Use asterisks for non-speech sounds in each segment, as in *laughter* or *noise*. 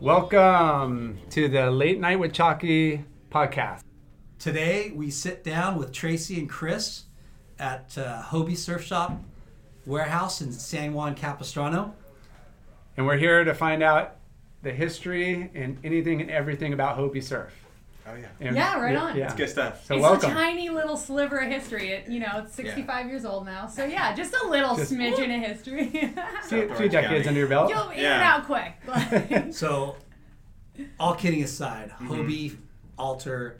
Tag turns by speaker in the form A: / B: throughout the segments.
A: Welcome to the Late Night with Chalky podcast.
B: Today, we sit down with Tracey and Chris at uh, Hobie Surf Shop Warehouse in San Juan Capistrano.
A: And we're here to find out the history and anything and everything about Hobie Surf.
C: Oh yeah.
A: And-
D: Yeah, right on.
A: Yeah.
C: It's good stuff.
A: So
D: it's
A: welcome.
D: a tiny little sliver of history. It, you know, it's 65 years old now. So yeah, just a little
A: Just-
D: smidgen of history.
A: few, few
C: Orange
A: decades under your belt.
D: You'll in and
C: Yeah.
D: out quick. *laughs*
B: So, all kidding aside,
A: Mm-hmm.
B: Hobie Alter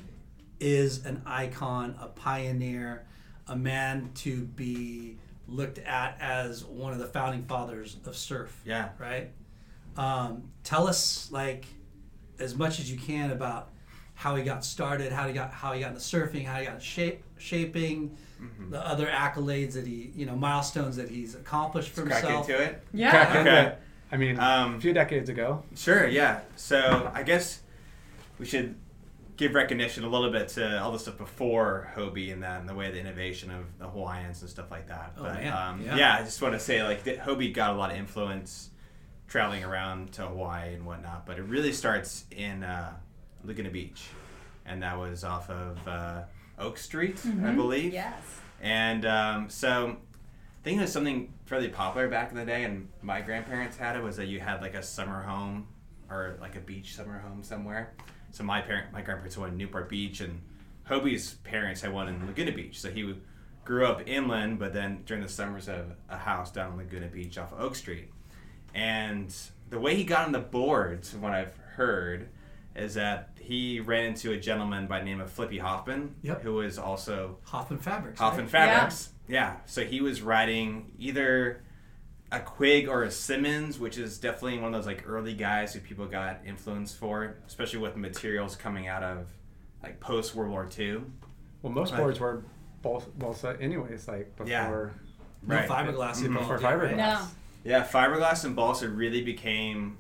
B: is an icon, a pioneer, a man to be looked at as one of the founding fathers of surf.
C: Yeah.
B: Right? Um, tell us, like, as much as you can about how he got started, how he got how he got into surfing, how he got shape shaping,
C: Mm-hmm.
B: the other accolades that he, you know, milestones that he's accomplished for
C: Crack
B: himself.
C: into it.
D: yeah.
A: Crack
C: Okay.
A: it. I mean,
C: Um,
A: a few decades ago.
C: Sure. Yeah. So I guess we should give recognition a little bit to all the stuff before Hobie and that, and the way the innovation of the Hawaiians and stuff like that.
B: Oh,
C: but
B: man.
C: Um,
B: Yeah.
C: yeah. I just want to say like that Hobie got a lot of influence traveling around to Hawaii and whatnot, but it really starts in uh, Laguna Beach, and that was off of uh, Oak Street, I believe.
D: Yes.
C: And um, so, I think it was something fairly popular back in the day, and my grandparents had it. Was that you had like a summer home or like a beach summer home somewhere. So my parent, my grandparents had one in Newport Beach, and Hobie's parents had one in Laguna Beach. So he grew up inland, but then during the summers had a house down in Laguna Beach off of Oak Street. And the way he got on the boards, from what I've heard, is that he ran into a gentleman by the name of Flippy Hoffman,
B: Yep.
C: who was also
B: Hoffman Fabrics.
C: Hoffman
B: right?
C: Fabrics. Yeah. So he was riding either a Quigg or a Simmons, which is definitely one of those like early guys who people got influenced for, especially with materials coming out of like post World War II.
A: Well, most
C: Right.
A: boards were balsa, balsa anyways, like before.
C: Yeah.
B: No
C: Right.
B: fiberglass
C: mm-hmm.
B: involved.
A: For
B: yeah, right?
A: fiberglass.
D: No.
C: Yeah, fiberglass and balsa really became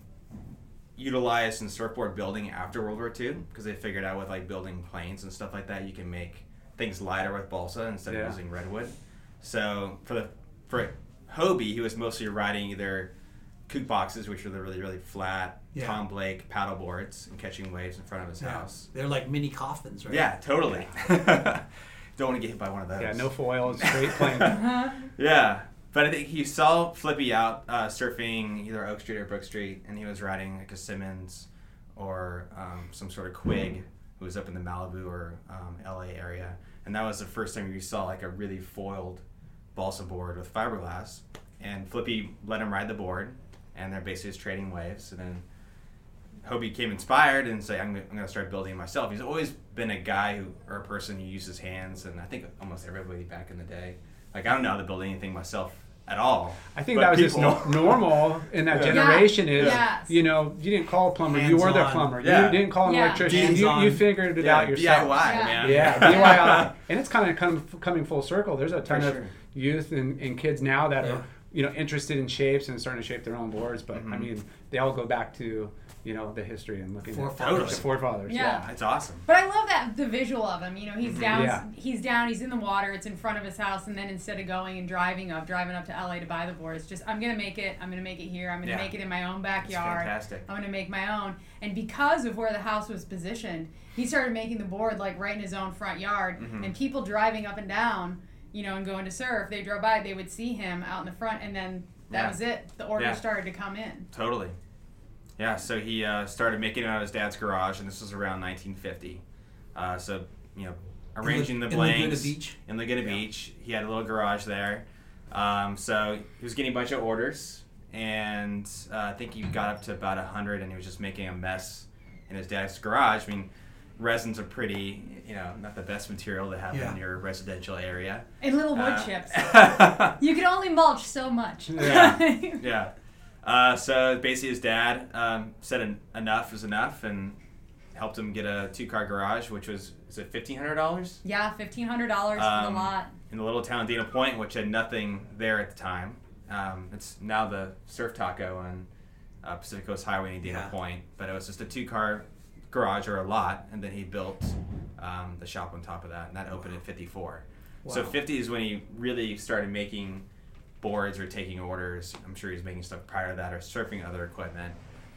C: utilized in surfboard building after World War II because they figured out with like building planes and stuff like that, you can make things lighter with balsa instead
A: Yeah.
C: of using redwood. So for the for Hobie, he was mostly riding either kook boxes, which are the really really flat
B: Yeah.
C: Tom Blake paddle boards and catching waves in front of his
B: Yeah.
C: house.
B: They're like mini coffins, right?
C: Yeah, totally. *laughs* Don't want to get hit by one of those.
A: Yeah, no foil, straight plane. *laughs*
C: Yeah, but I think he saw Flippy out uh, surfing either Oak Street or Brook Street, and he was riding like a Simmons or um, some sort of Quigg who was up in the Malibu or um, LA area, and that was the first time you saw like a really foiled balsa board with fiberglass. And Flippy let him ride the board, and they're basically just trading waves. And then Hobie became inspired and say, I'm, I'm going to start building myself. He's always been a guy who, or a person who uses hands, and I think almost everybody back in the day. Like, I don't know how to build anything myself at all.
A: I think
C: But
A: that was just
C: people-
A: no, normal in that *laughs*
C: Yeah.
A: generation. Is
D: Yes.
A: you know you didn't call a plumber, you were the plumber.
C: Yeah.
A: You didn't call an
D: Yeah.
A: electrician. You, you figured it
C: yeah,
A: out yourself.
C: DIY,
D: Yeah.
C: man.
A: Yeah, DIY, *laughs* and it's kind of come, coming full circle. There's a ton
C: For
A: of
C: sure.
A: youth and, and kids now that
B: Yeah.
A: are you know interested in shapes and starting to shape their own boards. But I
C: Mhm.
A: mean, they all go back to you know the history and looking
B: Forefathers.
A: at the forefathers.
D: Yeah.
C: Yeah, it's awesome.
D: But I love that the visual of him. You know, he's down.
A: Yeah.
D: He's down. He's in the water. It's in front of his house, and then instead of going and driving up, driving up to LA to buy the board, it's just I'm gonna make it. I'm gonna make it here. I'm gonna
C: Yeah.
D: make it in my own
C: It's
D: backyard.
C: fantastic.
D: I'm gonna make my own. And because of where the house was positioned, he started making the board like right in his own front yard.
C: Mhm.
D: And people driving up and down, you know, and going to surf, they drove by, they would see him out in the front, and then that
C: Yeah.
D: was it. The orders
C: Yeah.
D: started to come in.
C: Totally. Yeah, so he uh, started making it out of his dad's garage, and this was around 1950. Uh, so, you know, arranging the blanks
B: in Laguna
C: blanks
B: Beach?
C: in Laguna
B: Yeah.
C: Beach. He had a little garage there. Um, so he was getting a bunch of orders, and uh, I think he got up to about 100, and he was just making a mess in his dad's garage. I mean, resins are pretty, you know, not the best material to have
B: Yeah.
C: in your residential area.
D: And little wood
C: Uh,
D: chips. *laughs* You can only mulch so much.
C: Yeah. *laughs* yeah. Uh, so basically, his dad um, said en- enough is enough and helped him get a two car garage, which was is it fifteen hundred dollars
D: Yeah, fifteen hundred dollars for
C: Um,
D: the lot.
C: in the little town of Dana Point, which had nothing there at the time. Um, it's now the Surf Taco on uh, Pacific Coast Highway in Dana
B: Yeah.
C: Point, but it was just a two car garage or a lot, and then he built um, the shop on top of that, and that opened in '54. So
B: Wow.
C: 50 is when he really started making boards or taking orders. I'm sure he was making stuff prior to that or surfing other equipment.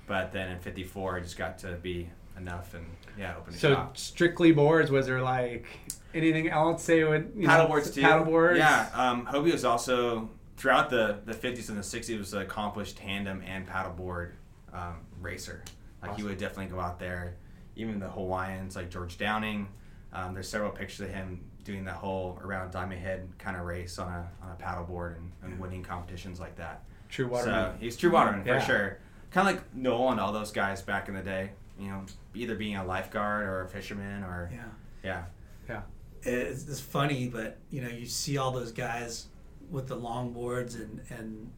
C: But then in 54, it just got to be enough and yeah, opened
A: So
C: shop.
A: strictly boards. Was there like anything else they would you know,
C: Paddleboards too.
A: Paddleboards.
C: Yeah. Um, Hobie was also throughout the, the 50s and the 60s was an accomplished tandem and paddleboard um, racer. Like he would definitely go out there. Even the Hawaiians like George Downing. Um, there's several pictures of him doing that whole around Diamond Head kind of race on a on a paddleboard and, and winning competitions like that.
A: True water.
C: So he's true waterman
A: Yeah.
C: for sure. Kind of like Noll and all those guys back in the day. You know, either being a lifeguard or a fisherman or
B: Yeah.
C: yeah.
A: yeah.
B: It's, it's funny, but you know, you see all those guys with the long boards and and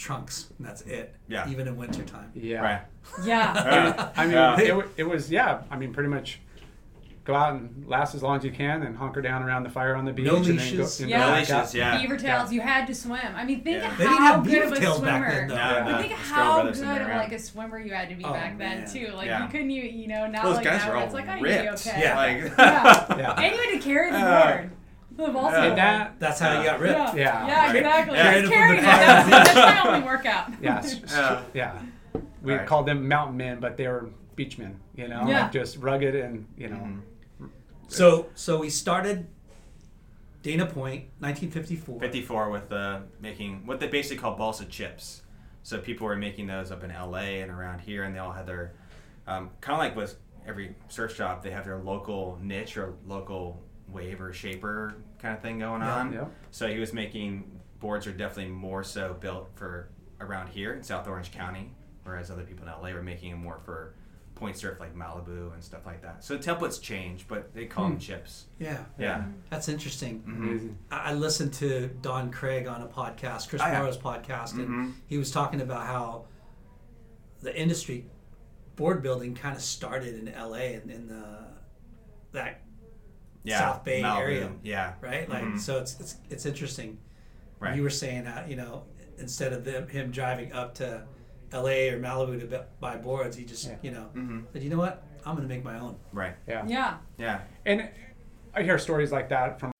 B: trunks, and that's it.
C: Yeah.
B: Even in wintertime.
A: Yeah.
C: Right. *laughs*
D: Yeah.
A: I mean,
C: Yeah.
A: it, it was yeah. I mean, pretty much go out and last as long as you can, and hunker down around the fire on the beach.
B: No
A: and then
B: leashes.
A: Go, and
D: Yeah.
C: No leashes, yeah.
D: Beaver tails, you had to swim. I mean, think
C: Yeah.
D: of
B: They didn't
D: how
B: have
D: good of a
B: tails
D: swimmer.
B: back then, though.
C: Yeah,
D: But think
C: Strong
D: how good of like a swimmer you had to be
B: Oh,
D: back then
B: man.
D: too. Like
C: Yeah.
D: you couldn't you you know not
C: Those
D: like
C: guys
D: now
C: are all
D: it's like oh you
C: ripped.
D: be okay.
B: Yeah.
C: Like, *laughs*
D: Yeah.
A: Yeah.
D: And you had to carry the
C: Uh,
D: board. The ball
C: yeah.
A: And that
B: That's how you got ripped.
D: Yeah,
A: Yeah.
D: yeah,
C: Right.
D: exactly.
C: Yeah.
D: Just
B: Carried
D: carrying
B: it
D: it.
B: from the
D: That's, that's my only workout.
A: yeah, s- *laughs* s-
C: Yeah.
A: yeah. We
C: Right.
A: called them mountain men, but they were beachmen. You know,
D: Yeah.
A: like just rugged and you know.
C: Mhm.
B: So so we started Dana Point, 1954.
C: 54 with uh, making what they basically call balsa chips. So people were making those up in LA and around here, and they all had their um, kind of like with every surf shop, they have their local niche or local wave or shaper kind of thing going
B: Yeah,
C: on.
A: yeah.
C: So he was making boards are definitely more so built for around here in South Orange County, whereas other people in LA were making them more for point surf like Malibu and stuff like that. So templates change, but they call them chips.
B: Yeah.
C: Yeah.
B: That's interesting.
C: Mhm.
B: I I listened to Don Craig on a podcast, Chris
C: Oh.
B: Mauro's podcast, and
C: Mhm.
B: he was talking about how the industry board building kind of started in LA and in the that
C: Yeah.
B: South Bay
C: Malibu.
B: area.
C: Yeah.
B: right. Like
C: Mhm.
B: so, it's it's it's interesting.
C: Right.
B: You were saying how you know instead of them, him driving up to L.A. or Malibu to buy boards, he just
A: Yeah.
B: you know
C: Mhm.
B: said, you know what, I'm going to make my own.
C: Right.
A: Yeah.
D: Yeah.
C: Yeah.
A: And I hear stories like that from
E: Hey,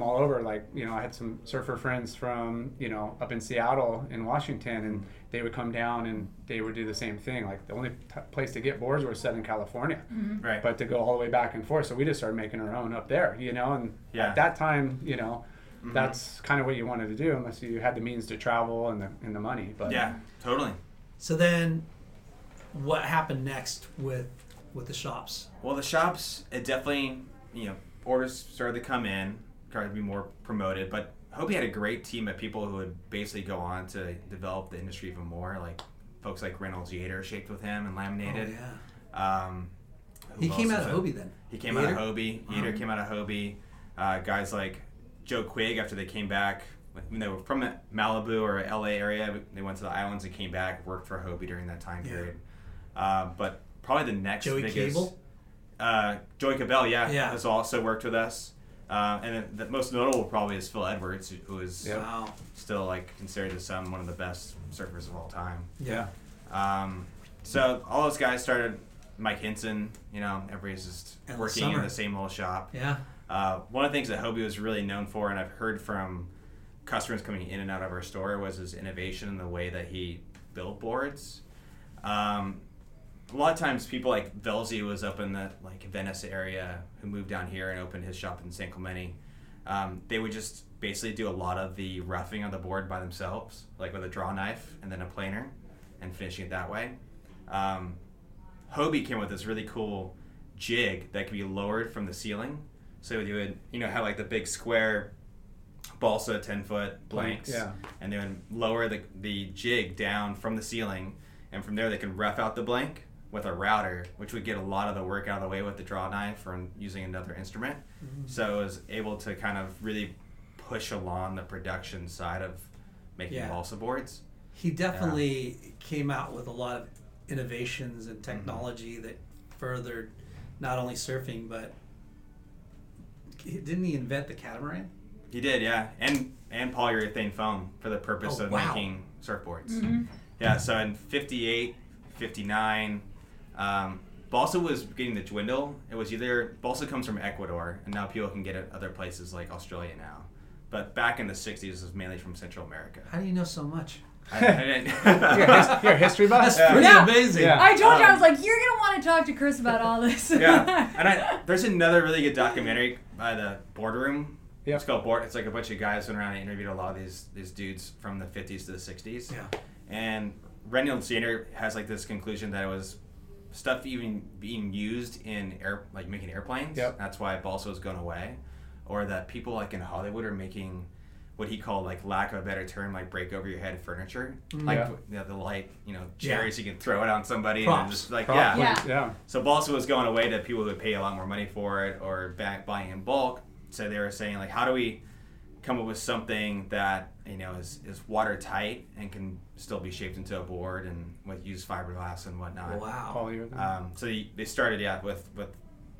A: All over. Like, you know, I had some surfer friends from, you know, up in Seattle in Washington, and they would come down and they would do the same thing. Like, the only t- place to get boards was Southern California,
C: Right.
A: but to go all the way back and forth. So we just started making our own up there, you know, and
C: Yeah.
A: at that time, you know,
C: Mm-hmm.
A: that's kind of what you wanted to do, unless you had the means to travel and the and the money. But
C: yeah. Totally.
B: So then, what happened next with with the shops?
C: Well, the shops, it definitely, you know, orders started to come in, to be more promoted. But Hobie had a great team of people who would basically go on to develop the industry even more. Like folks like Reynolds Yater shaped with him and laminated.
B: Oh yeah,
C: Um,
B: he came out of? Hobie then.
C: He came
B: Yater?
C: out of Hobie. Yater
B: Wow.
C: came out of Hobie. Uh, guys like Joe Quigg, after they came back, when they were from Malibu or LA area, they went to the islands and came back, worked for Hobie during that time
B: Yeah.
C: period. Uh, but probably the next
B: Joey
C: biggest.
B: Cabell.
C: Uh, Joey Cabell, yeah,
B: Yeah.
C: has also worked with us. Uh, and then the most notable probably is Phil Edwards, who- who is
A: Yep.
B: Wow.
C: still like considered to some one of the best surfers of all time.
A: Yeah.
C: Um, so all those guys started. Mike Hynson, you know, everybody's just
B: And
C: working in the same little shop.
B: Yeah.
C: Uh, one of the things that Hobie was really known for, and I've heard from customers coming in and out of our store, was his innovation in the way that he built boards. Um, a lot of times, people like Velzy was up in the like Venice area, who moved down here and opened his shop in San Clemente. Um, they would just basically do a lot of the roughing on the board by themselves, like with a draw knife and then a planer, and finishing it that way. Um, Hobie came with this really cool jig that could be lowered from the ceiling. So you would, you know, have like the big square balsa 10 foot blanks.
A: Yeah.
C: And they would lower the, the jig down from the ceiling. And from there, they can rough out the blank with a router, which would get a lot of the work out of the way with the draw knife or using another instrument. Mm-hmm. So it was able to kind of really push along the production side of making
B: Yeah.
C: balsa boards.
B: He definitely came out with a lot of innovations and mm-hmm. technology that furthered not only surfing but didn't he invent the catamaran?
C: He did, yeah, and and polyurethane foam for the purpose
B: Oh,
C: of
B: wow.
C: making surfboards. Mm-hmm. Yeah, so in 58, 59, um, balsa was beginning to dwindle. It was either balsa comes from Ecuador, and now people can get it other places like Australia now. But back in the 60s, it was mainly from Central America.
B: How do you know so much?
C: I, I *laughs* *laughs*
A: You're a, his- you're a history buff.
B: That's pretty
D: Yeah.
B: amazing.
A: Yeah.
D: I told you I
C: Um,
D: was like, you're gonna want to talk to Chris about all this.
C: yeah, *laughs* and I, there's another really good documentary by the Boardroom.
A: Yep.
C: It's called Board. It's like a bunch of guys went around and interviewed a lot of these these dudes from the 50s to the 60s.
B: Yeah.
C: And Reynolds Senior has like this conclusion that it was stuff even being used in air, like making airplanes.
A: Yep.
C: That's why balsa was going away, or that people like in Hollywood are making what he called like lack of a better term like break over your head furniture mm-hmm. like
A: Yeah.
C: you know, the light you know
B: Yeah.
C: chairs you can throw it on somebody and just like yeah
D: Yeah.
A: Yeah.
C: so balsa was going away to people who would pay a lot more money for it or back buying in bulk. So they were saying like, how do we come up with something that you know is, is watertight and can still be shaped into a board and with use fiberglass and whatnot.
B: Wow.
A: Polyurethane.
C: Um, so they, they started yeah with with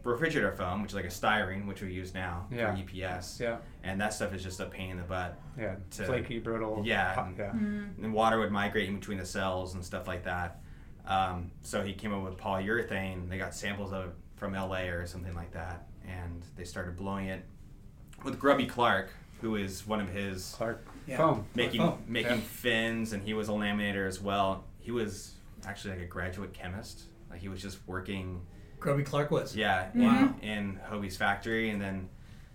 C: refrigerator foam, which is like a styrene, which we use now
A: Yeah.
C: for EPS.
A: yeah.
C: And that stuff is just a pain in the butt.
A: Yeah.
C: To-
A: Flaky, brittle.
C: Yeah.
A: pop- Yeah.
C: and water would migrate in between the cells and stuff like that. Um, so he came up with polyurethane. They got samples of it from LA or something like that, and they started blowing it with Grubby Clark, who is one of his
A: Clark.
B: Yeah.
A: Foam.
C: making
B: Oh,
C: making
A: yeah.
C: fins, and he was a laminator as well. He was actually like a graduate chemist. Like he was just working,
B: Grubby Clark was.
C: yeah,
B: Wow.
C: in, mm-hmm. in Hobie's factory, and then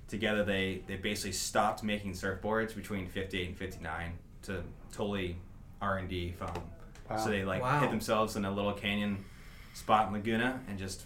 C: together they they basically stopped making surfboards between 58 and 59 to totally R&D foam.
A: Wow.
C: So they like
B: Wow.
C: hid themselves in a little canyon spot in Laguna and just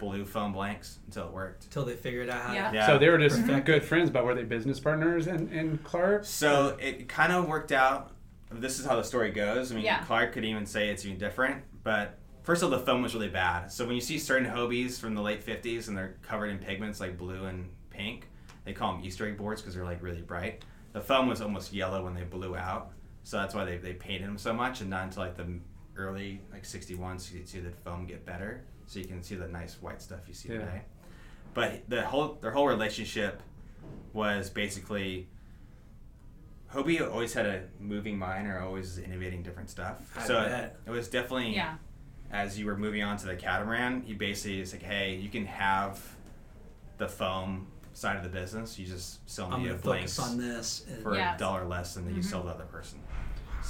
C: blew foam blanks until it worked.
B: Until they figured out how
D: Yeah.
B: to.
C: Yeah.
A: So they were just
B: Perfect.
A: good friends, but were they business partners in, in Clark?
C: So it kind of worked out. This is how the story goes. I mean,
D: Yeah.
C: Clark could even say it's even different. But first of all, the foam was really bad. So when you see certain Hobies from the late 50s and they're covered in pigments like blue and pink, they call them Easter egg boards because they're like really bright. The foam was almost yellow when they blew out. So that's why they, they painted them so much. And not until like the early, like 61, so you see foam get better. So you can see the nice white stuff you see
A: Yeah.
C: today. But the whole their whole relationship was basically Hobie always had a moving mind or always innovating different stuff.
B: I
C: so
B: bet.
C: it was definitely
D: Yeah.
C: as you were moving on to the catamaran, he basically is like, hey, you can have the foam side of the business. You just sell
B: I'm
C: me
B: going
C: a
B: to
C: blanks
B: on this.
C: For
D: Yeah.
C: a dollar less than you mm-hmm. sell the other person.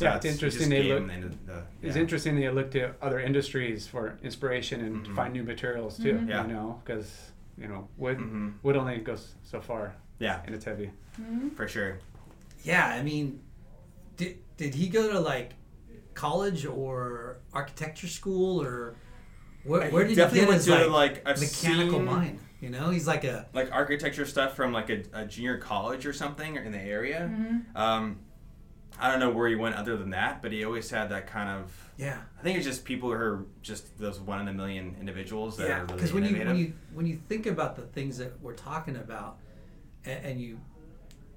A: Yeah, it's interesting they look-
C: the end the-
A: It's
C: yeah.
A: interesting they look to other industries for inspiration and to
C: Mhm.
A: find new materials too.
D: Mhm.
C: Yeah.
A: You know, because you know wood
C: Mhm.
A: wood only goes so far
C: Yeah,
A: and it's heavy.
C: for sure.
B: Yeah, I mean, did did he go to like college or architecture school or where,
C: He
B: where did he
C: definitely
B: get
C: went
B: his
C: to,
B: like,
C: like, I've
B: mechanical
C: seen-
B: mind? You know, he's like a
C: like architecture stuff from like a, a junior college or something in the area. Um, I don't know where he went other than that, but he always had that kind of.
B: yeah.
C: I think it's just people who are just those one in a million individuals that
B: Yeah,
C: are really
B: because when you
C: innovative.
B: when you when you think about the things that we're talking about, and, and you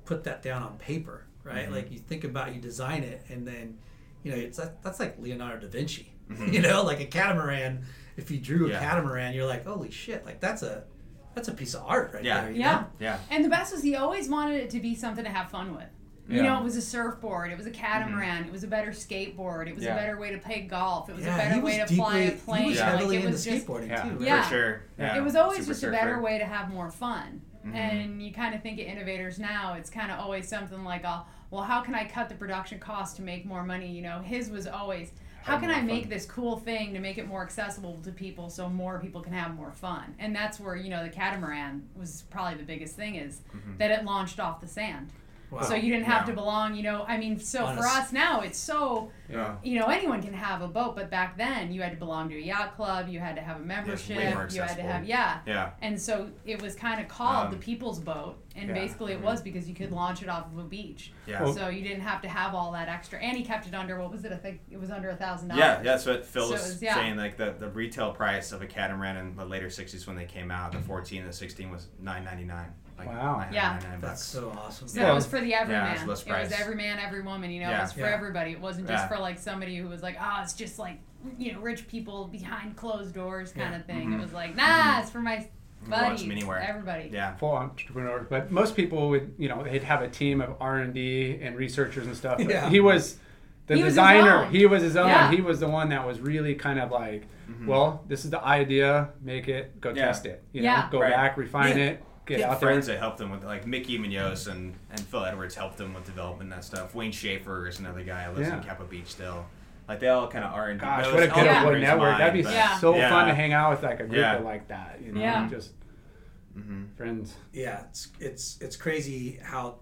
B: put that down on paper, right?
C: Mm-hmm.
B: Like you think about you design it, and then you know it's that, that's like Leonardo da Vinci.
C: Mhm. *laughs*
B: You know, like a catamaran. If you drew a
C: Yeah.
B: catamaran, you're like, holy shit! Like that's a that's a piece of art right
C: Yeah.
B: there. you
D: Yeah.
B: know?
C: Yeah.
D: And the best was he always wanted it to be something to have fun with. You
A: Yeah.
D: know, it was a surfboard, it was a catamaran, it was a better skateboard, it was
C: Yeah.
D: a better way to play golf, it was
B: Yeah,
D: a better
B: was
D: way to
B: deeply,
D: fly a
B: He
D: plane.
B: was
C: Yeah.
D: Like it was just
B: skateboarding
A: Yeah.
B: too. right?
D: Yeah.
C: For sure. Yeah.
D: it was always
C: Super
D: just a
C: surfer.
D: better way to have more fun.
C: Mm-hmm.
D: And you kind of think of innovators now, it's kind of always something like, oh, well, how can I cut the production cost to make more money? You know, his was always, how
C: Have
D: can
C: more
D: I make
C: fun.
D: this cool thing to make it more accessible to people so more people can have more fun? And that's where, you know, the catamaran was probably the biggest thing is
C: Mm-hmm.
D: that it launched off the sand.
B: Wow.
D: So you didn't have
C: Yeah.
D: to belong, you know. I mean, so
B: On a
D: for us now, it's so
C: Yeah.
D: you know anyone can have a boat, but back then you had to belong to a yacht club, you had to have a membership,
C: more
D: you had to have yeah.
C: Yeah.
D: And so it was kind of called
C: Um,
D: the people's boat, and
A: yeah.
D: basically it was because you could launch it off of a beach.
C: Yeah.
A: Well-
D: So you didn't have to have all that extra, and he kept it under what was it? I think it was under a thousand dollars.
C: Yeah, that's what Phil
D: So
C: was
D: was- yeah.
C: saying. Like the, the retail price of a catamaran in the later '60s when they came out, the 14 and the 16 was 9.99. Like
A: Wow.
D: Yeah.
C: 9.99
B: That's
C: bucks.
B: so awesome.
D: So
A: Yeah.
D: it was for the everyman.
C: it's less
D: it was
C: price.
D: every man, every woman. You know,
C: Yeah.
D: it was for
B: Yeah.
D: everybody. It wasn't just
C: Yeah.
D: for like somebody who was like, oh, it's just like you know, rich people behind closed doors kind
B: Yeah.
D: of thing.
C: Mhm.
D: It was like, nah, it's for my mm-hmm.
C: wants
D: buddies,
C: them anywhere.
D: everybody.
C: Yeah.
A: full entrepreneur. But most people would, you know, they'd have a team of R and D and researchers and stuff.
B: Yeah.
A: He was the
D: He
A: designer.
D: own.
A: he was his own.
D: Yeah.
A: He was the one that was really kind of like, mm-hmm. well, this is the idea. Make it. Go
C: Yeah.
A: test it. You
D: Yeah.
A: know, go
C: Right.
A: back, refine
B: Yeah.
A: it, get
C: He had
A: out there.
C: friends that helped him with like Mickey Munoz and, and Phil Edwards helped him with developing that stuff. Wayne Schaefer is another guy who lives in
A: Yeah.
C: Capo Beach still. Like they all kind of are in.
A: Gosh, what a good
D: Yeah.
A: network.
C: mind,
A: That'd be
C: but-
D: Yeah.
A: so
C: Yeah.
A: fun to hang out with like a group
C: Yeah.
A: of like that. You know,
D: Yeah.
A: just
C: Mhm.
A: friends.
B: yeah, it's it's it's crazy how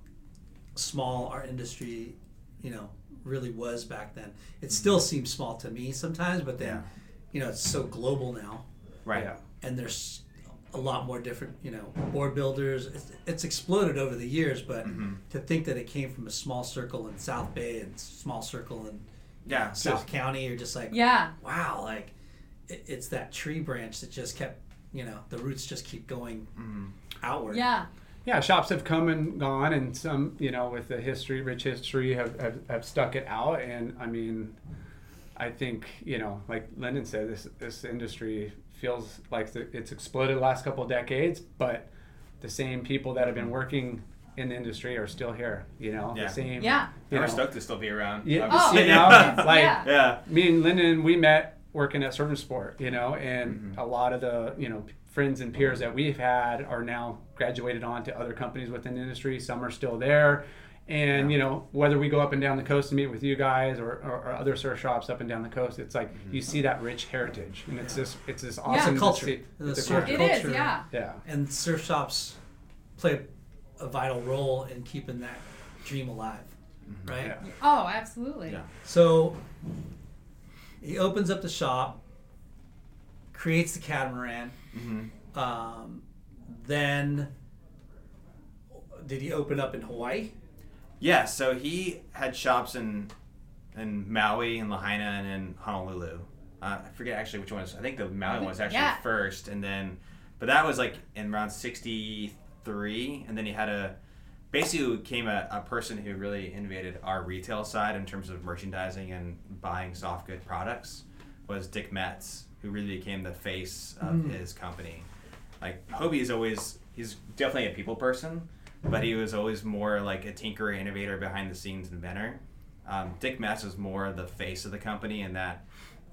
B: small our industry, you know, really was back then. It still seems small to me sometimes, but then,
C: Yeah.
B: you know, it's so global now,
C: Right.
A: Yeah.
B: and there's a lot more different, you know, board builders. It's, it's exploded over the years, but
C: Mm-hmm.
B: to think that it came from a small circle in South Bay and small circle in
C: Yeah.
B: South County, you're just like,
D: Yeah.
B: wow, like it, it's that tree branch that just kept, you know, the roots just keep going
C: Mm-hmm.
B: outward.
D: Yeah.
A: yeah, shops have come and gone, and some, you know, with the history, rich history, have, have, have stuck it out. And I mean, I think, you know, like Lyndon said, this this industry feels like the, it's exploded the last couple of decades, but the same people that have been working in the industry are still here. You know,
C: Yeah.
A: the same.
D: Yeah.
A: You
C: We're stoked to still be around.
A: Yeah,
C: obviously.
A: you know, like
D: Yeah.
C: yeah.
A: me and Lyndon, we met working at Surf Sport, you know, and
C: Mm-hmm.
A: a lot of the, you know, friends and peers that we've had are now graduated on to other companies within the industry. Some are still there. And, you know, whether we go up and down the coast to meet with you guys or, or, or other surf shops up and down the coast, it's like
C: Mm-hmm.
A: you see that rich heritage. And it's just, it's this awesome to
B: culture.
A: see-
B: The surf
A: culture.
D: It is. Yeah.
A: Yeah.
B: and surf shops play a vital role in keeping that dream alive, right?
A: Yeah.
D: Oh, absolutely.
C: Yeah.
B: So he opens up the shop, creates the catamaran.
C: Mm-hmm.
B: Um, then did he open up in Hawaii?
C: Yeah, so he had shops in in Maui and Lahaina and in Honolulu. Uh, I forget actually which one was. I think the Maui one was actually
D: Yeah.
C: first, and then, but that was like in around '63, and then he had a basically became a, a person who really innovated our retail side in terms of merchandising and buying soft good products. Was Dick Metz, who really became the face of his company. Like Hobie is always he's definitely a people person, but he was always more like a tinkerer, innovator, behind the scenes inventor. Um, Dick Metz was more the face of the company in that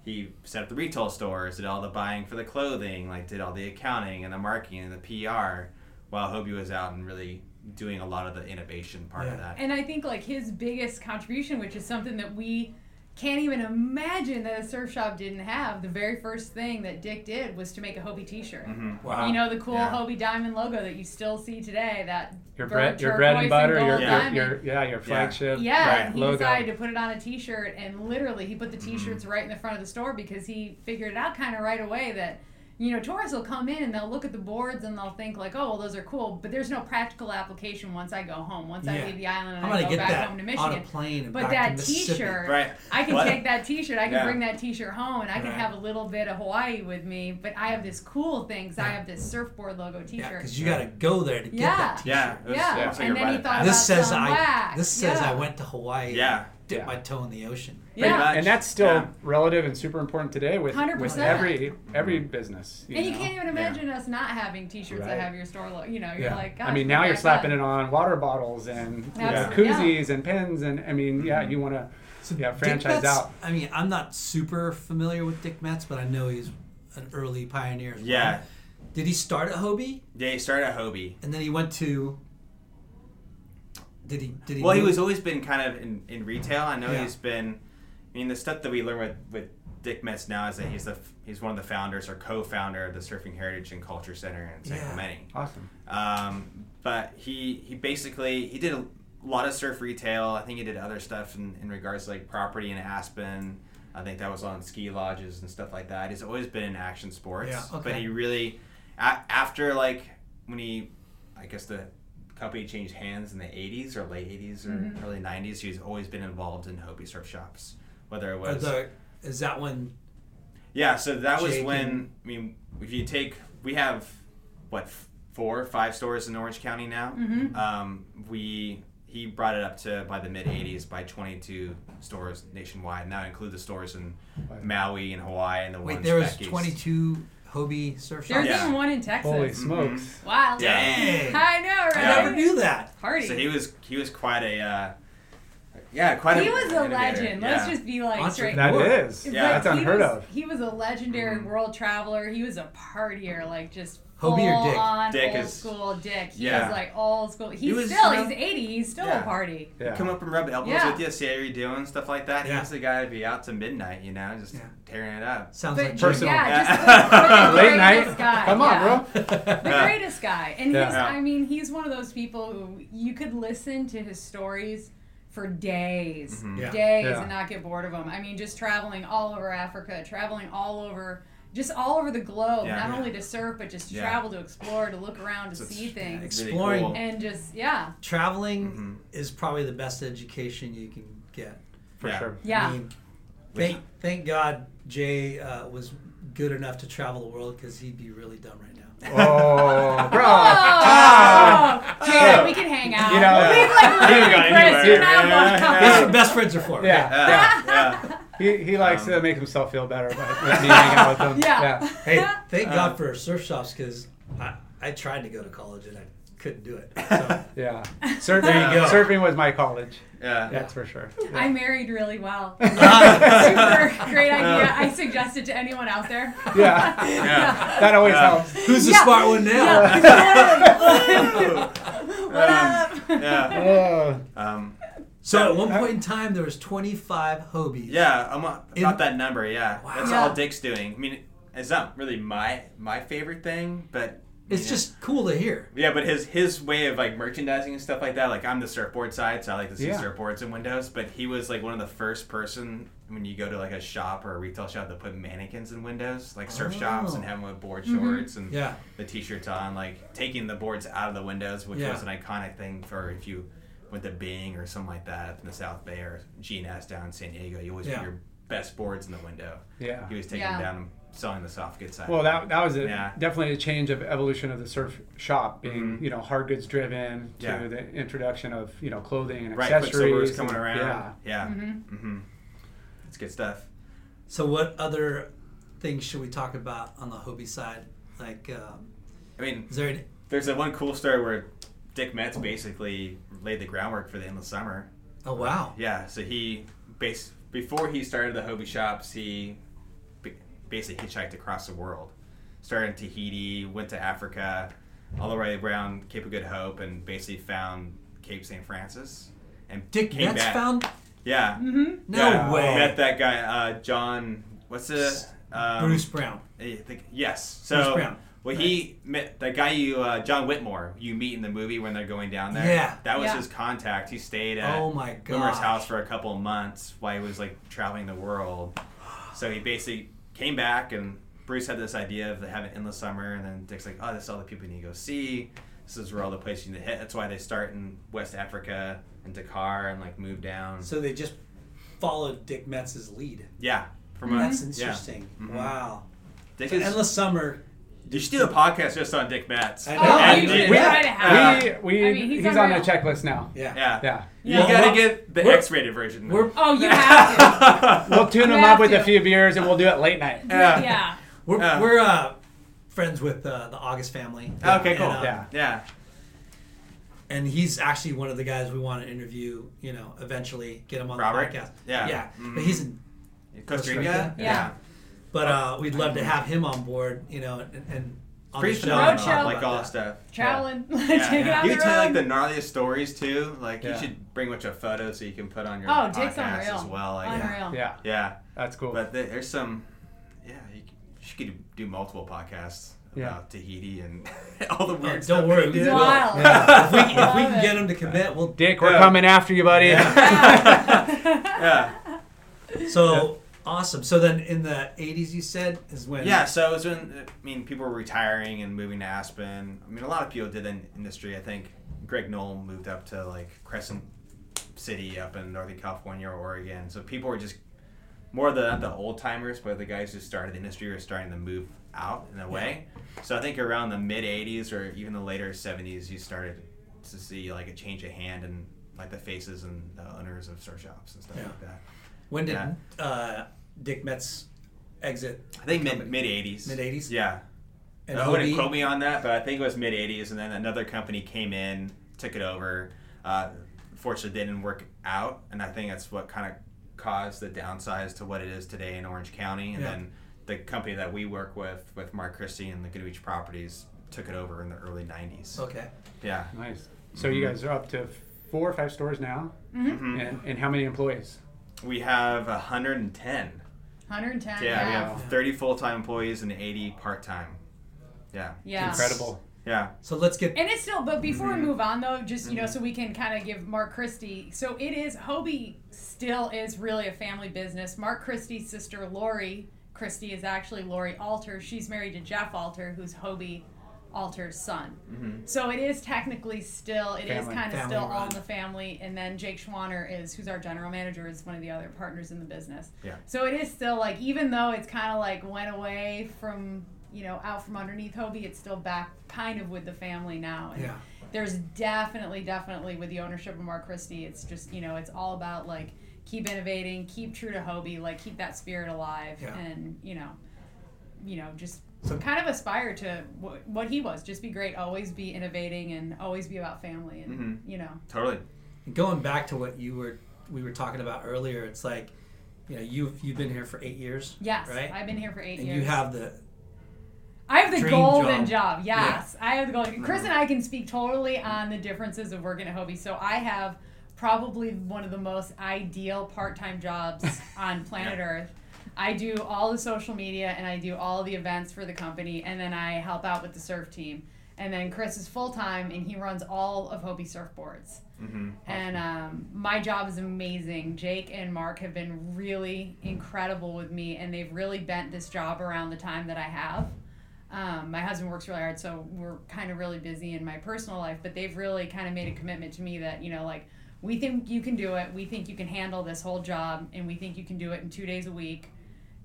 C: he set up the retail stores, did all the buying for the clothing, like did all the accounting and the marketing and the PR, while Hobie was out and really doing a lot of the innovation part of that.
D: And I think like his biggest contribution, which is something that we can't even imagine that a surf shop didn't have, the very first thing that Dick did was to make a Hobie T-shirt. Mm-hmm.
B: Wow.
D: You know the cool
C: Yeah.
D: Hobie diamond logo that you still see today. That
A: Your bread, your bread and
D: turquoise
A: butter, your,
D: gold
A: your, your, yeah, your flagship
D: Yeah,
C: Right.
D: and he
A: logo.
D: decided to put it on a T-shirt, and literally he put the mm-hmm. T-shirts right in the front of the store because he figured it out kind of right away that you know tourists will come in and they'll look at the boards and they'll think like, oh, well, those are cool, but there's no practical application once I go home, once I leave the island and
B: I'm
D: I go
B: get
D: back
B: that
D: home to
B: on
D: Michigan.
B: a plane and
D: But
B: back
D: that
B: Mississippi.
D: T-shirt,
C: Right.
D: I can
C: What?
D: take that T-shirt. I can
C: Yeah.
D: bring that T-shirt home, and I can
B: Right.
D: have a little bit of Hawaii with me. But I have this cool thing because I have this surfboard logo T-shirt.
B: because you got to go there to get
D: Yeah.
B: that T-shirt.
C: yeah, it was,
D: Yeah.
C: it
D: And then he thought
C: passage.
B: This
D: about
B: says I.
D: wax.
B: This says
D: Yeah.
B: I went to Hawaii.
C: Yeah.
B: Dip
A: Yeah.
B: my toe in the ocean.
D: Yeah.
C: much.
A: and that's still
C: Yeah.
A: relative and super important today with, with
D: 100%.
A: every every business. You
D: and you can't even imagine us not having T-shirts that have your store logo. You know, you're
A: Yeah.
D: like, gosh,
A: I mean, now you're slapping
D: then.
A: it on water bottles and you know,
D: Yeah.
A: koozies and pens, and I mean, yeah, mm-hmm. you want to yeah
B: Dick
A: franchise
B: Metz,
A: out.
B: I mean, I'm not super familiar with Dick Metz, but I know he's an early pioneer. As well.
C: Yeah.
B: Did he start at Hobie
C: Yeah, he started at Hobie.
B: and then he went to? Did he? Did he?
C: Well, he was always been kind of in, in retail. I know
B: Yeah.
C: he's been. I mean, the stuff that we learn with, with Dick Metz now is that he's the he's one of the founders or co-founder of the Surfing Heritage and Culture Center in San
B: Yeah.
C: Clemente.
A: Awesome.
C: Um, but he he basically he did a lot of surf retail. I think he did other stuff in, in regards to like property in Aspen. I think that was on ski lodges and stuff like that. He's always been in action sports.
B: Yeah, okay.
C: But he really a- after like when he I guess the company changed hands in the 80s or late 80s or
B: Mm-hmm.
C: early 90s. He's always been involved in Hobie surf shops. Whether it was
B: the, is that when?
C: yeah, so that was when
B: and-
C: I mean, if you take we have what f- four, five stores in Orange County now.
D: Mm-hmm.
C: Um, we he brought it up to by the mid '80s by 22 stores nationwide, and that would include the stores in Maui and Hawaii and the
B: Wait,
C: ones
B: there was
C: back east.
B: 22 Hobie surf shops.
D: There's
C: Yeah.
D: even one in Texas.
A: Holy smokes!
C: Mm-hmm.
D: Wow.
B: Dang.
D: I know, right?
C: Yeah.
B: I never knew that.
D: Party.
C: So he was he was quite a uh, yeah quite a.
D: He
C: a
D: was a
C: innovator.
D: legend. Let's just be like
B: Entrepreneur.
D: straight.
A: That
B: Sure.
A: is
C: Yeah.
D: Like,
A: that's
D: he
A: unheard
D: was,
A: of.
D: He was a legendary
C: Mm-hmm.
D: world traveler. He was a partier, like just
B: Hobie or
D: full
B: Dick?
D: on
C: Dick
D: old
C: is-
D: school Dick. He
C: Yeah.
D: was like old school. He's
C: was,
D: still,
C: you know-
D: he's 80. He's still
C: Yeah.
D: a party.
A: Yeah.
C: Come up and rub elbows
D: Yeah.
C: with you, see how you're doing, stuff like that.
B: Yeah.
C: He was the guy to be out to midnight, you know, just
B: Yeah.
C: tearing it up.
B: Sounds
D: But
B: like
D: just-
A: Personal.
D: yeah, just the, *laughs* the
A: Late night.
D: greatest guy.
A: Come on,
D: yeah.
A: bro.
D: The
C: Yeah.
D: greatest guy. And
A: Yeah.
D: he's,
C: Yeah.
D: I mean, he's one of those people who you could listen to his stories for days,
C: Mm-hmm.
B: Yeah.
D: days,
A: Yeah.
D: and not get bored of them. I mean, just traveling all over Africa, traveling all over, just all over the globe,
C: Yeah.
D: not
C: Yeah.
D: only to surf, but just to
C: Yeah.
D: travel, to explore, to look around, to
C: So
D: see things.
C: It's really
B: Exploring.
C: cool.
D: And just, yeah.
B: traveling
C: Mm-hmm.
B: is probably the best education you can get.
A: for
C: Yeah.
A: sure.
D: Yeah.
B: I mean, thank thank God Jay uh, was good enough to travel the world because he'd be really dumb right now.
A: Oh, bro. *laughs*
D: Oh, Jay, we can hang out.
A: You know,
D: we've like
C: You
D: living, Chris.
C: anywhere.
D: You're not
C: Yeah.
D: welcome.
B: That's what best friends are for.
A: Yeah.
C: Yeah, yeah.
A: He, he likes
C: Um,
A: to make himself feel better by *laughs* with me hanging out with him.
D: Yeah.
B: Hey, thank
C: Uh,
B: God for surf shops because I, I tried to go to college and I couldn't do it. So, *laughs*
A: Yeah. *laughs* Surfing,
B: There you go.
A: surfing was my college.
C: yeah.
A: That's for sure.
D: I married really well. Super great idea. I suggest it to anyone out there.
A: Yeah.
C: Yeah.
A: That always
C: Yeah.
A: helps.
B: who's the
D: Yeah.
B: smart one now? Yeah.
D: what up?
C: Yeah.
A: Oh,
C: Um,
B: So at one point in time, there was 25 Hobies.
C: yeah, I'm a-
B: In-
C: about that number. Yeah, that's
D: Yeah.
C: all Dick's doing. I mean, it's not really my my favorite thing, but
B: It's just cool to hear.
C: yeah. But his his way of like merchandising and stuff like that. Like I'm the surfboard side, so I like to see
A: Yeah.
C: surfboards in windows. But he was like one of the first person when you go to like a shop or a retail shop to put mannequins in windows, like surf shops, and
B: Oh.
C: have them with board
D: Mm-hmm.
C: shorts and
B: Yeah.
C: the t-shirts on, like taking the boards out of the windows, which was an iconic thing for if you went to Bing or something like that in the South Bay or G&S down in San Diego. You always
B: Yeah.
C: put your best boards in the window.
A: Yeah.
C: He was taking
D: Yeah.
C: them down and selling the soft goods side.
A: Well, that, that was a,
C: Yeah.
A: definitely a change of evolution of the surf shop being,
C: Mhm.
A: you know, hard goods driven to
C: Yeah.
A: the introduction of, you know, clothing and
C: right,
A: accessories.
C: Quiksilver was coming
A: and-
C: around.
A: Yeah.
C: Yeah.
D: Mm-hmm.
C: Mm-hmm. It's good stuff.
B: So what other things should we talk about on the Hobie side? Like, um,
C: I mean,
B: is there any,
C: there's that one cool story where Dick Metz basically laid the groundwork for the Endless Summer.
B: oh wow.
C: Yeah, so he base before he started the Hobie shops, he ba- basically hitchhiked across the world. Started in Tahiti, went to Africa, all the way around Cape of Good Hope, and basically found Cape St. Francis. And
B: Dick
C: came
B: Metz
C: back.
B: found?
C: Yeah.
D: Mm-hmm.
B: No
C: Yeah,
B: way.
C: Met that guy, uh, John. What's the um,
B: Bruce Brown.
C: I think yes.
B: Bruce
C: So
B: Brown.
C: Well, he met that guy you uh, John Whitmore you meet in the movie when they're going down there.
B: Yeah.
C: that was
D: Yeah.
C: his contact. He stayed at
B: Oh my
C: Boomer's
B: gosh.
C: house for a couple of months while he was like traveling the world. So he basically came back and Bruce had this idea of having endless summer, and then Dick's like, "Oh, this is all the people you need to go see. This is where all the places you need to hit." That's why they start in West Africa and Dakar and like move down.
B: So they just followed Dick Metz's lead.
C: yeah, from a,
B: That's
C: yeah.
B: interesting.
C: Mhm.
B: Wow.
C: Dick
B: So
C: is
B: Endless Summer Did
C: you should do a podcast just on Dick Metz.
B: I
D: Oh,
C: And-
D: you
C: and-
D: should try to have.
A: we, we,
D: I mean, he's
A: he's, on the
D: unreal.
A: checklist now.
B: Yeah.
C: Yeah.
A: Yeah.
C: You
D: Yeah.
C: gotta
B: Well,
C: get the
B: we're-
C: X-rated version.
B: We're
D: Oh, you *laughs* have to.
A: We'll tune
D: You
A: him
D: have
A: up with
D: to.
A: a few beers and we'll do it late night.
C: Yeah.
D: yeah.
B: we're,
C: Yeah.
B: we're uh, friends with uh, the August family.
C: Okay, cool.
B: And, uh,
A: Yeah.
C: Yeah.
B: and he's actually one of the guys we want to interview. You know, eventually get him on
C: Robert?
B: the podcast.
C: Yeah.
B: yeah. But he's in.
C: Costa
B: Rica?
C: Rica.
D: Yeah.
B: But uh, we'd love to have him on board. You know, and, and on
C: Pretty
B: the show.
C: phenomenal.
D: Road show.
C: Like all that stuff.
D: Traveling. *laughs*
C: Yeah.
D: Take
C: yeah.
D: on
C: You
D: the
C: can tell like
D: road.
C: the gnarliest stories too. Like
A: Yeah.
C: you should bring a bunch of photos so you can put on your
D: Oh, Dick's
C: podcast
D: unreal.
C: as well. Like,
D: Unreal.
A: Yeah,
C: Yeah.
A: that's cool.
C: But there- there's some. Yeah, you, you could do multiple podcasts
A: Yeah.
C: about Tahiti and *laughs* all the weird
B: Yeah,
C: stuff.
B: don't worry,
C: we
B: we
C: did.
B: will.
D: Wild.
B: if we, if we
D: Love
B: can
D: it.
B: get him to commit, we'll.
A: Dick, we're
C: Yeah.
A: coming after you, buddy.
C: Yeah. *laughs*
B: So awesome. So then, in the '80s, you said is when.
C: Yeah, so it was when I mean people were retiring and moving to Aspen. I mean, a lot of people did in industry. I think Greg Noll moved up to like Crescent City up in Northern California or Oregon. So people were just more the the old timers, but the guys who started the industry were starting to move out in a way. So I think around the mid '80s or even the later '70s, you started to see like a change of hand and like the faces and the owners of surf shops and stuff
B: Yeah.
C: like that.
B: When did
C: Yeah.
B: uh, Dick Metz exit?
C: I think mid mid eighties.
B: Mid 80s?
C: Yeah.
B: And
C: I wouldn't quote me on that, but I think it was mid '80s, and then another company came in, took it over. Uh, fortunately, didn't work out, and I think that's what kind of caused the downsize to what it is today in Orange County. And
B: Yeah.
C: then the company that we work with, with Mark Christie and the Good Beach Properties, took it over in the early '90s.
B: Okay.
C: Yeah.
A: nice. So you guys are up to four or five stores now,
C: Mhm.
A: and, and how many employees?
C: We have 110.
D: 110.
C: Yeah, we have 30 full-time employees and 80 part-time. Yeah.
D: Yeah.
A: Incredible.
C: Yeah.
B: So let's get.
D: And it's still, but before
C: Mm-hmm.
D: we move on though, just you know, so we can kind of give Mark Christie. So it is Hobie still is really a family business. Mark Christie's sister Lori Christie is actually Lori Alter. She's married to Jeff Alter, who's Hobie Alter's son.
C: Mm-hmm.
D: So it is technically still, it is
A: Family.
D: kind of
B: Family
D: still all in the family. And then Jake Schwanner is, who's our general manager, is one of the other partners in the business.
C: Yeah.
D: So it is still like, even though it's kind of like went away from, you know, out from underneath Hobie, it's still back kind of with the family now. And
B: Yeah.
D: there's definitely, definitely with the ownership of Mark Christie, it's just, you know, it's all about like keep innovating, keep true to Hobie, like keep that spirit alive,
B: Yeah.
D: and, you know, you know, just
B: So-
D: kind of aspire to wh- what he was. Just be great, always be innovating, and always be about family, and
C: Mhm.
D: you know.
C: Totally.
B: going back to what you were we were talking about earlier, it's like, you know, you've you've been here for eight years.
D: Yes,
B: Right.
D: I've been here for eight
B: and
D: years.
B: you have the
D: I have the
B: dream
D: golden
B: job.
D: job. Yes, I have the golden. Chris and I can speak totally on the differences of working at Hobie. So I have probably one of the most ideal part-time jobs *laughs* on planet Earth. I do all the social media and I do all the events for the company, and then I help out with the surf team. And then Chris is full time and he runs all of Hobie surfboards.
C: Mm-hmm.
D: And um, my job is amazing. Jake and Mark have been really incredible with me, and they've really bent this job around the time that I have. Um, my husband works really hard, so we're kind of really busy in my personal life, but they've really kind of made a commitment to me that, you know, like, we think you can do it. We think you can handle this whole job, and we think you can do it in two days a week,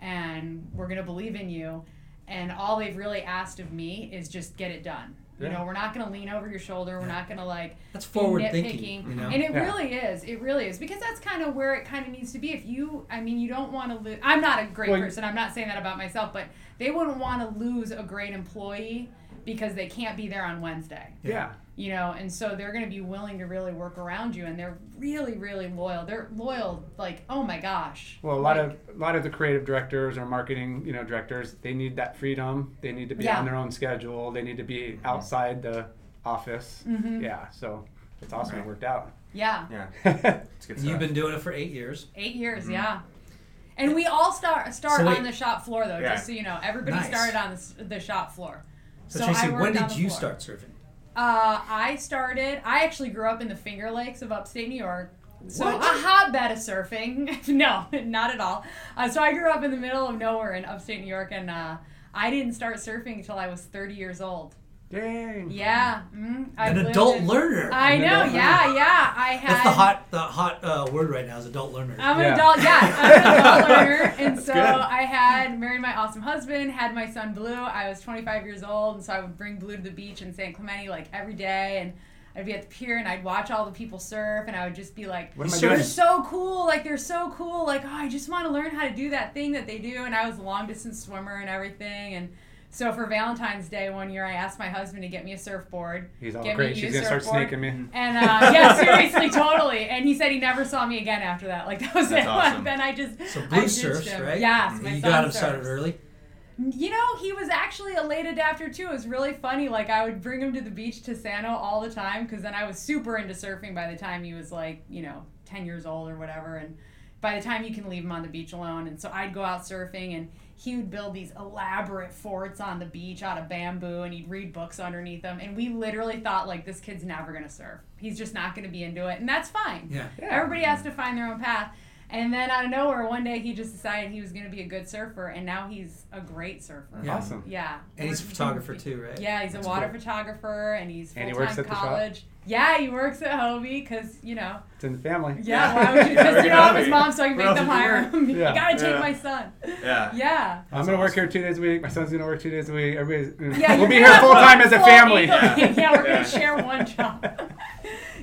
D: and we're going to believe in you. And all they've really asked of me is just get it done. You
A: Yeah.
D: know, we're not going to lean over your shoulder. We're
B: Yeah.
D: not going to, like,
B: that's
D: be
B: forward
D: nitpicking.
B: thinking. You know.
D: And it
A: Yeah.
D: really is. It really is because that's kind of where it kind of needs to be. If you, I mean, you don't want to lose. I'm not a great
A: Well,
D: person. I'm not saying that about myself, but they wouldn't want to lose a great employee because they can't be there on Wednesday.
A: Yeah.
D: You know, and so they're going to be willing to really work around you, and they're really, really loyal. They're loyal, like, oh my gosh.
A: Well, a lot
D: Like,
A: of a lot of the creative directors or marketing, you know, directors, they need that freedom. They need to be
D: Yeah.
A: on their own schedule. They need to be outside the office.
D: Mhm.
A: Yeah. So it's awesome. It worked out.
D: yeah,
C: Yeah.
A: yeah. *laughs*
C: It's good
B: And you've been doing it for eight years.
D: eight years, yeah. And we all start start
B: So wait-
D: on the shop floor, though.
C: Yeah.
D: Just so you know, everybody
B: Nice.
D: started on the, the shop floor.
B: So,
D: I Tracey,
B: when did you
D: floor.
B: start surfing?
D: Uh, I started. I actually grew up in the Finger Lakes of upstate New York. So
B: What?
D: a hotbed of surfing. *laughs* no, not at all. Uh, so I grew up in the middle of nowhere in upstate New York, and uh, I didn't start surfing until I was 30 years old.
A: Dang.
D: Yeah. Mm, I
B: An adult
D: in-
B: learner.
D: I
A: An
D: know.
A: adult
D: Yeah, yeah. I had.
B: That's the hot the hot uh, word right now is adult learner.
D: I'm an
A: Yeah.
D: adult, yeah, I'm an adult *laughs* learner, and so
C: good.
D: I had married my awesome husband, had my son Blue. I was 25 years old, and so I would bring Blue to the beach in San Clemente like every day, and I'd be at the pier and I'd watch all the people surf, and I would just be like,
A: What am I
D: "They're
A: doing?
D: so cool! Like they're so cool! Like oh, I just want to learn how to do that thing that they do." And I was a long distance swimmer and everything, and. So for Valentine's Day one year, I asked my husband to get me a surfboard.
A: He's all
D: get
A: great.
D: Me a
A: She's gonna start
D: surfboard.
A: snaking me.
D: And uh, yeah, *laughs* seriously, totally. And he said he never saw me again after that. Like that was
C: That's
D: it.
C: awesome.
D: then I just
B: So
D: I
B: Blue
D: ditched
B: surfs,
D: him.
B: right?
D: Yes, my
B: you
D: son
B: got him started early.
D: You know, he was actually a late adapter too. It was really funny. Like I would bring him to the beach to Sano all the time because then I was super into surfing by the time he was like, you know, ten years old or whatever. And by the time you can leave him on the beach alone, and so I'd go out surfing and he would build these elaborate forts on the beach out of bamboo and he'd read books underneath them and we literally thought like this kid's never going to surf he's just not going to be into it and that's fine
B: Yeah. yeah.
D: everybody has to find their own path and then out of nowhere one day he just decided he was going to be a good surfer and now he's a great surfer
B: Yeah.
A: Awesome.
D: yeah
B: And he's a photographer too, right?
D: yeah he's
B: That's
D: a water
B: cool.
D: photographer and he's
A: And he
D: full-time
A: works at the shop?
D: college yeah he works at Hobie because you know
A: It's in the family.
D: yeah why would you *laughs* because you know I'm his mom so I can make them hire
C: work?
D: him *laughs* you
A: Yeah.
D: gotta take
C: Yeah.
D: my son
C: Yeah.
D: yeah
A: I'm gonna work here two days a week. My son's gonna work two days a week. Everybody's
D: Yeah,
A: we'll be here full time as a family.
D: eagle- *laughs* Yeah, we're gonna share one job.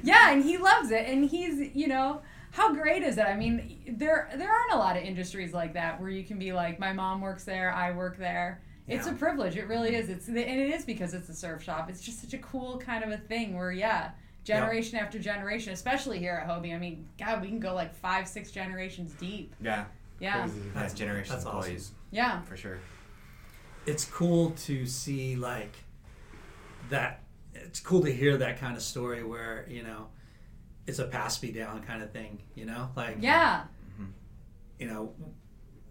D: yeah, and he loves it, and he's you know how great is it? I mean, there there aren't a lot of industries like that where you can be like, my mom works there, I work there. It's
B: Yeah.
D: a privilege. It really is. It's and it is because it's a surf shop. It's just such a cool kind of a thing where yeah. Generation after generation, especially here at Hobie. I mean, God, we can go like five, six generations deep.
C: Yeah.
D: Yeah,
C: That's generation
B: that's awesome.
D: yeah,
C: for sure.
B: It's cool to see like that. It's cool to hear that kind of story where you know it's a pass me down kind of thing. You know, like
D: yeah. Mm-hmm.
B: you know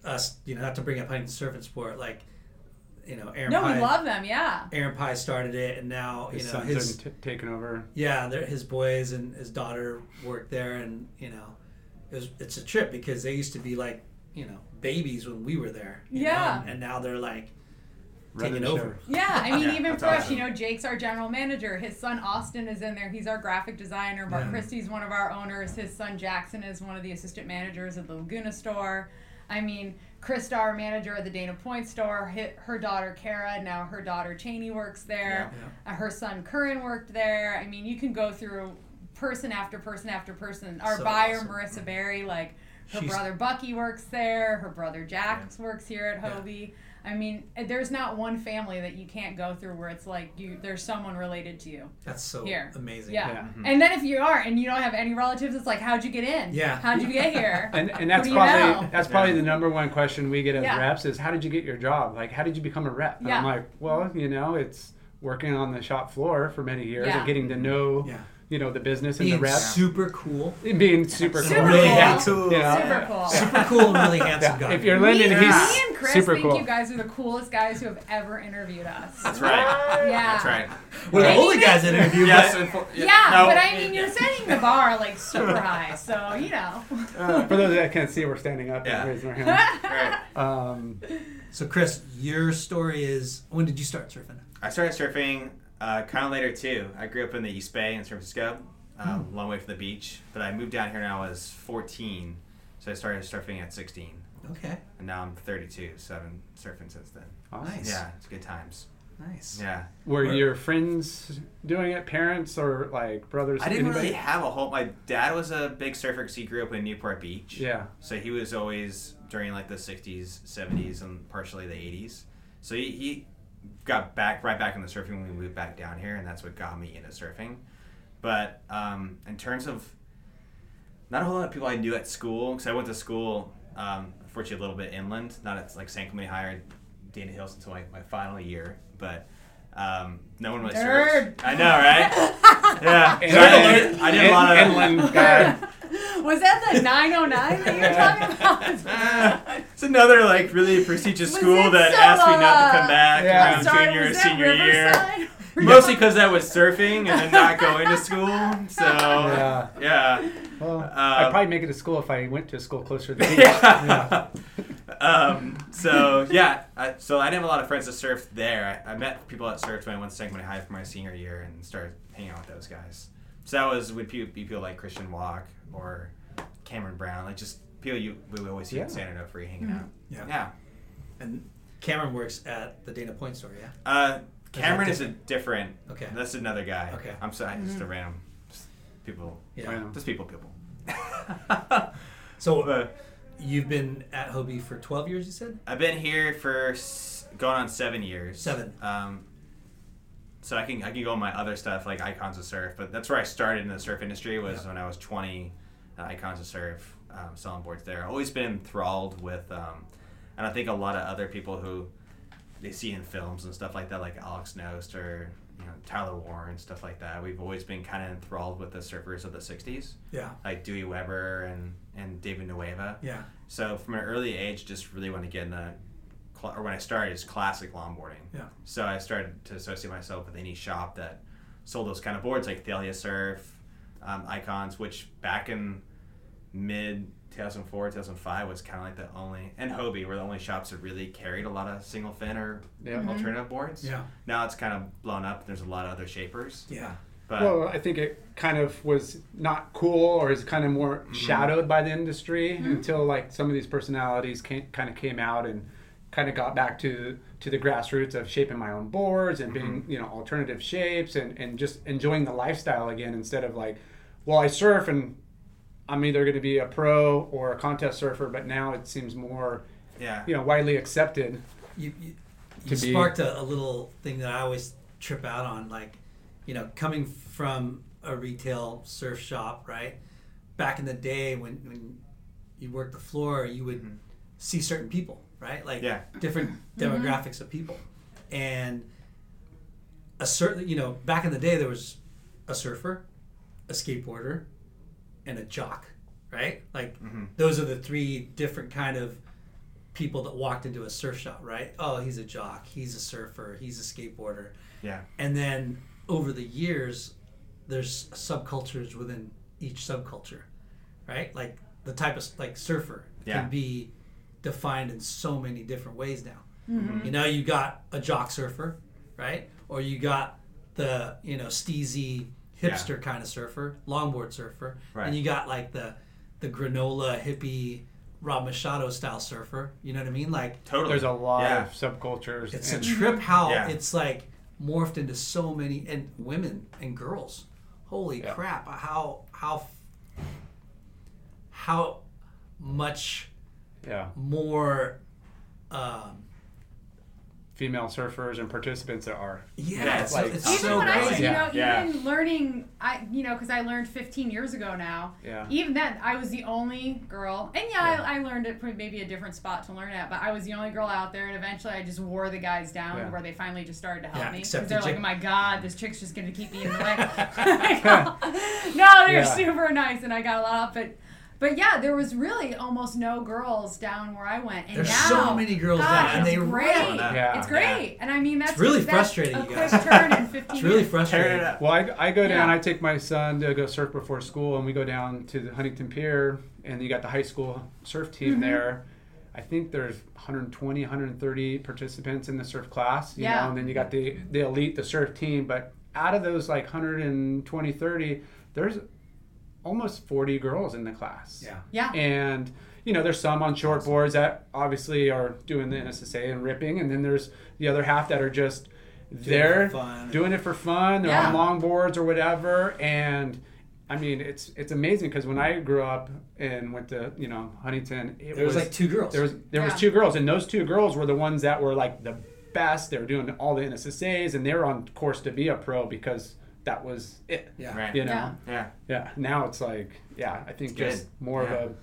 B: us. You know, not to bring up Huntington Surf and Sport, like you know, Aaron
D: No,
B: Pai.
D: we love them. Yeah.
B: Aaron Pai started it, and now
A: His
B: you know
A: sons
B: his
A: are t- taking over.
B: yeah, his boys and his daughter work there, and you know, it was, it's a trip because they used to be like you know babies when we were there. you know,
D: Yeah.
B: and, and now they're like taking over.
A: show.
D: Yeah, I mean, *laughs*
C: Yeah,
D: even
C: that's
D: for us, you know, Jake's our general manager. His son Austin is in there. He's our graphic designer. Mark
B: Yeah.
D: Christie's one of our owners. His son Jackson is one of the assistant managers at the Laguna store. I mean, Krista, our manager at the Dana Point store. Her daughter Kara, now her daughter Cheney works there. Uh, her son Curran worked there. I mean, you can go through person after person after person. Our
B: So
D: buyer
B: awesome.
D: Marissa Berry, like her
B: She's-
D: brother Bucky works there. Her brother Jack works here at
B: Yeah.
D: Hobie. I mean, eh, there's not one family that you can't go through where it's like you there's someone related to you
B: That's so
D: here.
B: amazing.
D: Yeah.
A: Yeah. Mm-hmm.
D: And then if you are and you don't have any relatives, it's like, how'd you get in?
B: Yeah.
D: How'd you get here? *laughs*
A: And, and that's probably
D: know?
A: that's probably the number one question we get as
D: Yeah.
A: reps is how did you get your job? Like how did you become a rep? And I'm like, well, you know, it's working on the shop floor for many years
D: Yeah.
A: and getting to know
B: Yeah.
A: You know the business and
B: Being
A: the reps
B: super cool,
A: and being super
D: Super
A: cool.
B: really
D: cool.
B: handsome.
A: You know?
D: Super cool.
B: Super cool and really handsome guy.
A: If you're Lyndon,
D: me,
A: he's
D: me and Chris
A: super
D: think
A: cool.
D: you guys are the coolest guys who have ever interviewed us.
C: That's right.
D: Yeah.
C: That's right.
B: We're the only guys that interview.
C: Yes.
B: but-
C: unfo-
D: Yeah,
C: no,
D: but I mean, you're setting the bar like super high, so you know.
A: Uh, for those that can't see, we're standing up
C: Yeah.
A: and raising our *laughs* hands.
C: Right.
A: Um,
B: So Chris, your story is when did you start surfing?
C: I started surfing uh, kind of later too. I grew up in the East Bay in San Francisco, um,
B: Hmm.
C: long way from the beach. But I moved down here when I was 14, so I started surfing at 16,
B: Okay,
C: and now I'm 32, so I've been surfing since then.
B: nice.
C: Yeah, it's good times.
B: nice.
C: Yeah,
A: were
B: Where-
A: your friends doing it, parents or like brothers?
C: I didn't
A: anybody?
C: really have a whole. My dad was a big surfer because he grew up in Newport Beach.
A: Yeah.
C: So he was always during like the 60s, 70s, and partially the 80s. So he, he got back right back into surfing when we moved back down here, and that's what got me into surfing. But um, in terms of not a whole lot of people I knew at school, because I went to school, um, unfortunately, a little bit inland, not at like San Clemente High or Dana Hills until my, my final year, but. Um, no one really
D: Nerd.
C: surfed. I know, right? *laughs* yeah. So I, did, I did a lot of
A: inland guy. *laughs*
D: Was that the 909 that you were talking about? *laughs*
C: it's another like really prestigious
D: Was
C: school that
D: so,
C: asked me not to
D: uh,
C: come back
A: Yeah.
C: around
D: Sorry,
C: junior
D: was that
C: senior year.
D: Riverside?
C: Mostly because I was surfing and then not going to school. So
A: Yeah.
C: yeah.
A: Well,
C: Um,
A: I'd probably make it to school if I went to a school closer to the beach.
C: yeah. *laughs* um, so yeah, I, so I didn't have a lot of friends that surfed there. I, I met people that surfed when I went to San Clemente High for my senior year and started hanging out with those guys. So that was would be people like Christian Walk or Cameron Brown, like just people you we would always see in
A: Yeah.
C: San Onofre hanging out.
B: Yeah.
C: Yeah.
B: And Cameron works at the Dana Point store, yeah?
C: Uh, Cameron is a different.
B: Okay.
C: That's another guy.
B: Okay.
C: I'm sorry, just a random just people.
B: Yeah.
A: Random.
C: Just people, people. *laughs*
B: So
C: Uh,
B: you've been at Hobie for 12 years, you said?
C: I've been here for s- going on seven years.
B: Seven.
C: Um, so I can I can go on my other stuff like Icons of Surf, but that's where I started in the surf industry was when I was 20. Uh, Icons of Surf, um, selling boards there. I've Always been enthralled with, um, and I think a lot of other people who they see in films and stuff like that, like Alex Knost or you know Tyler Warren stuff like that. We've always been kind of enthralled with the surfers of the 60s,
B: Yeah.
C: like Dewey Weber and and David Nuuhiwa.
B: Yeah.
C: So from an early age, just really want to get in the, cl- or when I started, is classic longboarding.
B: Yeah.
C: So I started to associate myself with any shop that sold those kind of boards, like Thalia Surf, um, Icons, which back in mid 2004, 2005 was kind of like the only, and Hobie were the only shops that really carried a lot of single fin or
A: Yeah. Mm-hmm.
C: alternative boards.
B: Yeah.
C: Now it's kind of blown up. There's a lot of other shapers.
B: Yeah.
C: But
A: Well, I think it kind of was not cool or is kind of more mm-hmm. shadowed by the industry mm-hmm. until like some of these personalities came, kind of came out and kind of got back to to the grassroots of shaping my own boards and being you know alternative shapes and, and just enjoying the lifestyle again instead of like well I surf and I'm either going to be a pro or a contest surfer but now it seems more
C: yeah.
A: you know widely accepted
B: You, you,
A: To
B: you
A: be-
B: sparked a, a little thing that I always trip out on. Like, you know, coming from a retail surf shop, right? Back in the day when, when you worked the floor, you would mm-hmm. see certain people, right? Like
C: Yeah.
B: different mm-hmm. demographics of people. And a certain, you know, back in the day, there was a surfer, a skateboarder, and a jock, right? Like those are the three different kind of people that walked into a surf shop, right? Oh, he's a jock, he's a surfer, he's a skateboarder.
C: Yeah.
B: And then over the years, there's subcultures within each subculture, right? Like the type of like surfer
C: Yeah.
B: can be defined in so many different ways now.
C: Mm-hmm.
B: You know, you got a jock surfer, right? Or you got the you know steezy hipster kind of surfer, longboard surfer,
C: Right.
B: and you got like the the granola hippie Rob Machado style surfer. You know what I mean? Like
C: Totally.
A: there's a lot
C: Yeah.
A: of subcultures
B: it's
A: and
B: a trip how
C: Yeah.
B: it's like morphed into so many and women and girls. Holy
A: Yeah.
B: crap! How how how much
A: yeah
B: more um,
A: female surfers and participants there are
B: yeah,
C: Yeah,
B: it's,
C: like-
B: so, it's
D: even
B: so
D: when I,
B: crazy.
D: you know,
C: Yeah.
D: even learning, I, you know, because I learned 15 years ago now.
A: Yeah.
D: Even then, I was the only girl, and yeah,
A: Yeah.
D: I, I learned it from maybe a different spot to learn at, but I was the only girl out there, and eventually, I just wore the guys down,
A: Yeah.
D: where they finally just started to help
B: Yeah,
D: me
B: except
D: because they're
B: the
D: like,
B: chick-
D: "Oh my god, this chick's just gonna keep me in the way." *laughs* *laughs* no, they're
A: Yeah.
D: super nice, and I got a lot of but. But yeah, there was really almost no girls down where I went, and
B: There's
D: now
B: so many girls
D: God,
B: down, and
D: it's
B: they
D: great.
B: run.
A: Yeah.
D: It's great, and I mean that's
B: It's really
D: that's
B: frustrating,
D: A
B: you
D: quick
B: guys.
D: turn in *laughs* 15
B: It's really
D: minutes.
B: frustrating.
C: Tearing it.
A: Well, I, I go down.
D: Yeah.
A: I take my son to go surf before school, and we go down to the Huntington Pier, and you got the high school surf team
D: Mm-hmm.
A: there. I think there's 120, 130 participants in the surf class. You
D: Yeah.
A: know, and then you got the the elite, the surf team. But out of those like 120, 30, there's almost 40 girls in the class.
B: Yeah.
D: Yeah.
A: And you know, there's some on short boards that obviously are doing the NSSA and ripping, and then there's the other half that are just there
B: for fun.
A: doing it for fun. They're
D: Yeah.
A: on long boards or whatever, and I mean, it's it's amazing because when I grew up and went to you know Huntington, it
B: There was like two girls.
A: There was there was two girls, and those two girls were the ones that were like the best. They were doing all the NSSA's, and they were on course to be a pro because that was it.
B: yeah.
C: Right.
A: You know.
D: Yeah.
C: Yeah.
A: Yeah. Now it's like yeah, I think
C: good.
A: just more
C: Yeah.
A: of a.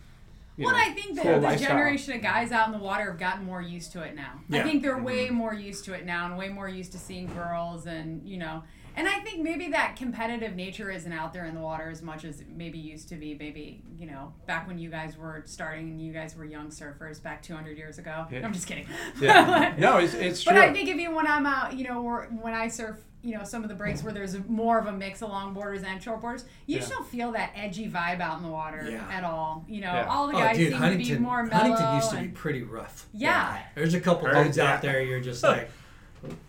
A: You
D: Well,
A: know,
D: I think that
A: cool
D: the
A: lifestyle.
D: generation of guys out in the water have gotten more used to it now. I think they're way mm-hmm. more used to it now and way more used to seeing girls and, you know, and I think maybe that competitive nature isn't out there in the water as much as it maybe used to be. Maybe, you know, back when you guys were starting and you guys were young surfers back 200 years ago.
A: Yeah.
D: I'm just kidding. *laughs*
A: Yeah. *laughs* no, it's it's true.
D: But I think if you when I'm out, you know, or when I surf, you know some of the breaks where there's more of a mix of long borders and short borders, you just don't feel that edgy vibe out in the water
B: Yeah.
D: at all. You know,
A: Yeah.
D: all the
B: Oh,
D: guys
B: dude,
D: seem
B: Huntington,
D: to be more mellow.
B: Huntington used to be pretty rough.
D: yeah.
B: There's a couple
C: Heard
B: dudes out there. You're just like, *laughs*